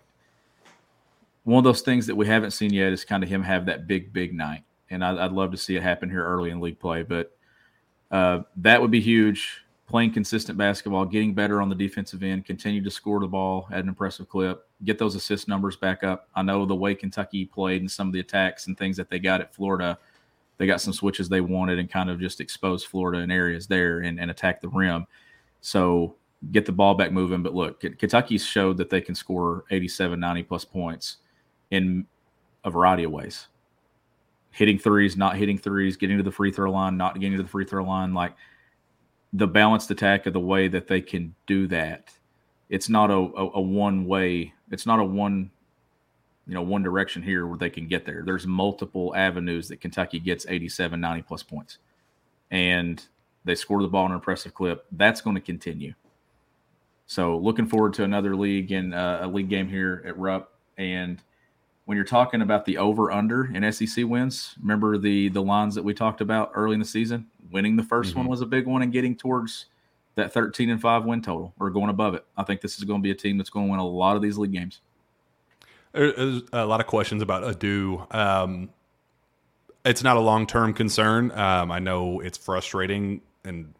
one of those things that we haven't seen yet is kind of him have that big, big night and I'd, I'd, love to see it happen here early in league play. But Uh, that would be huge. Playing consistent basketball, getting better on the defensive end, continue to score the ball at an impressive clip, get those assist numbers back up. I know the way Kentucky played and some of the attacks and things that they got at Florida, they got some switches they wanted and kind of just exposed Florida in areas there and, and attack the rim. So get the ball back moving. But look, Kentucky showed that they can score 87, 90 plus points in a variety of ways hitting threes, not hitting threes, getting to the free throw line, not getting to the free throw line. Like the balanced attack of the way that they can do that. It's not a, a, a one way, it's not a one, you know, one direction here where they can get there. There's multiple avenues that Kentucky gets 87, 90 plus points. And they score the ball in an impressive clip. That's going to continue. So looking forward to another league and uh, a league game here at Rupp. And when you're talking about the over under in SEC wins, remember the the lines that we talked about early in the season? Winning the 1st mm-hmm. one was a big one and getting towards that 13 and 5 win total or going above it. I think this is going to be a team that's going to win a lot of these league games. There's a lot of questions about Adou. Um, it's not a long term concern. Um, I know it's frustrating and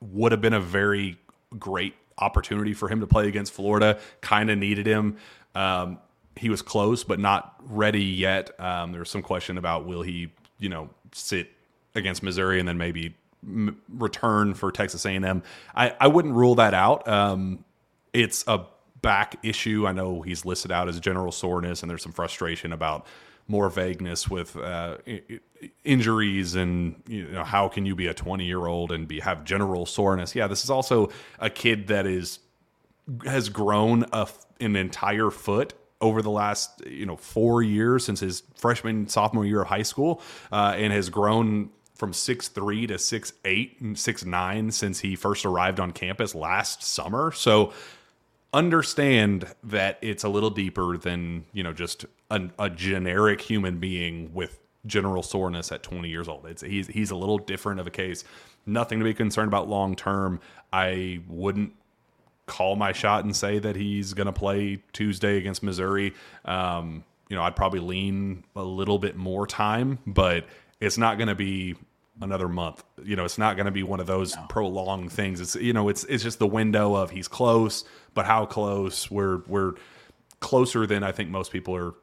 would have been a very great opportunity for him to play against Florida. Kind of needed him. Um, he was close, but not ready yet. Um, there was some question about will he, you know, sit against Missouri and then maybe m- return for Texas A&M. I, I wouldn't rule that out. Um, it's a back issue. I know he's listed out as general soreness, and there's some frustration about more vagueness with uh, injuries and you know how can you be a 20 year old and be have general soreness. Yeah, this is also a kid that is has grown a, an entire foot over the last you know four years since his freshman sophomore year of high school, uh, and has grown from six three to six eight and six nine since he first arrived on campus last summer. So understand that it's a little deeper than you know just a, a generic human being with general soreness at 20 years old. It's he's he's a little different of a case. Nothing to be concerned about long term. I wouldn't call my shot and say that he's going to play Tuesday against Missouri. Um, you know, I'd probably lean a little bit more time, but it's not going to be another month. You know, it's not going to be one of those no. prolonged things. It's you know, it's it's just the window of he's close, but how close? We're we're closer than I think most people are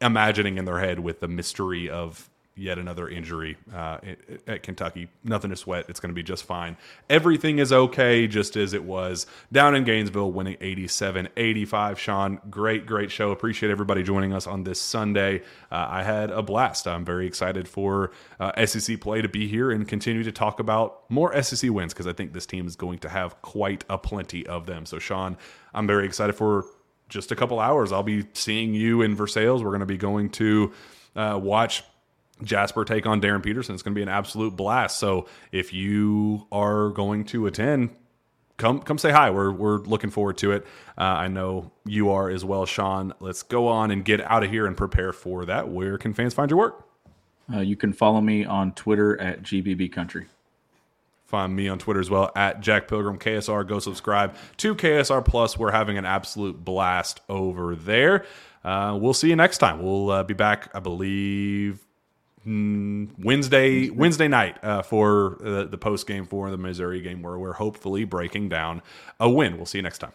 imagining in their head with the mystery of yet another injury uh, at Kentucky. Nothing to sweat. It's going to be just fine. Everything is okay, just as it was down in Gainesville, winning 87 85. Sean, great, great show. Appreciate everybody joining us on this Sunday. Uh, I had a blast. I'm very excited for uh, SEC play to be here and continue to talk about more SEC wins because I think this team is going to have quite a plenty of them. So, Sean, I'm very excited for just a couple hours. I'll be seeing you in Versailles. We're going to be going to uh, watch Jasper take on Darryn Peterson. It's going to be an absolute blast. So if you are going to attend, come come say hi. We're we're looking forward to it. Uh, I know you are as well, Sean. Let's go on and get out of here and prepare for that. Where can fans find your work? Uh, you can follow me on Twitter at GBB Country. Find me on Twitter as well at Jack Pilgrim KSR. Go subscribe to KSR Plus. We're having an absolute blast over there. Uh, we'll see you next time. We'll uh, be back, I believe, Wednesday Wednesday night uh, for uh, the post game for the Missouri game, where we're hopefully breaking down a win. We'll see you next time.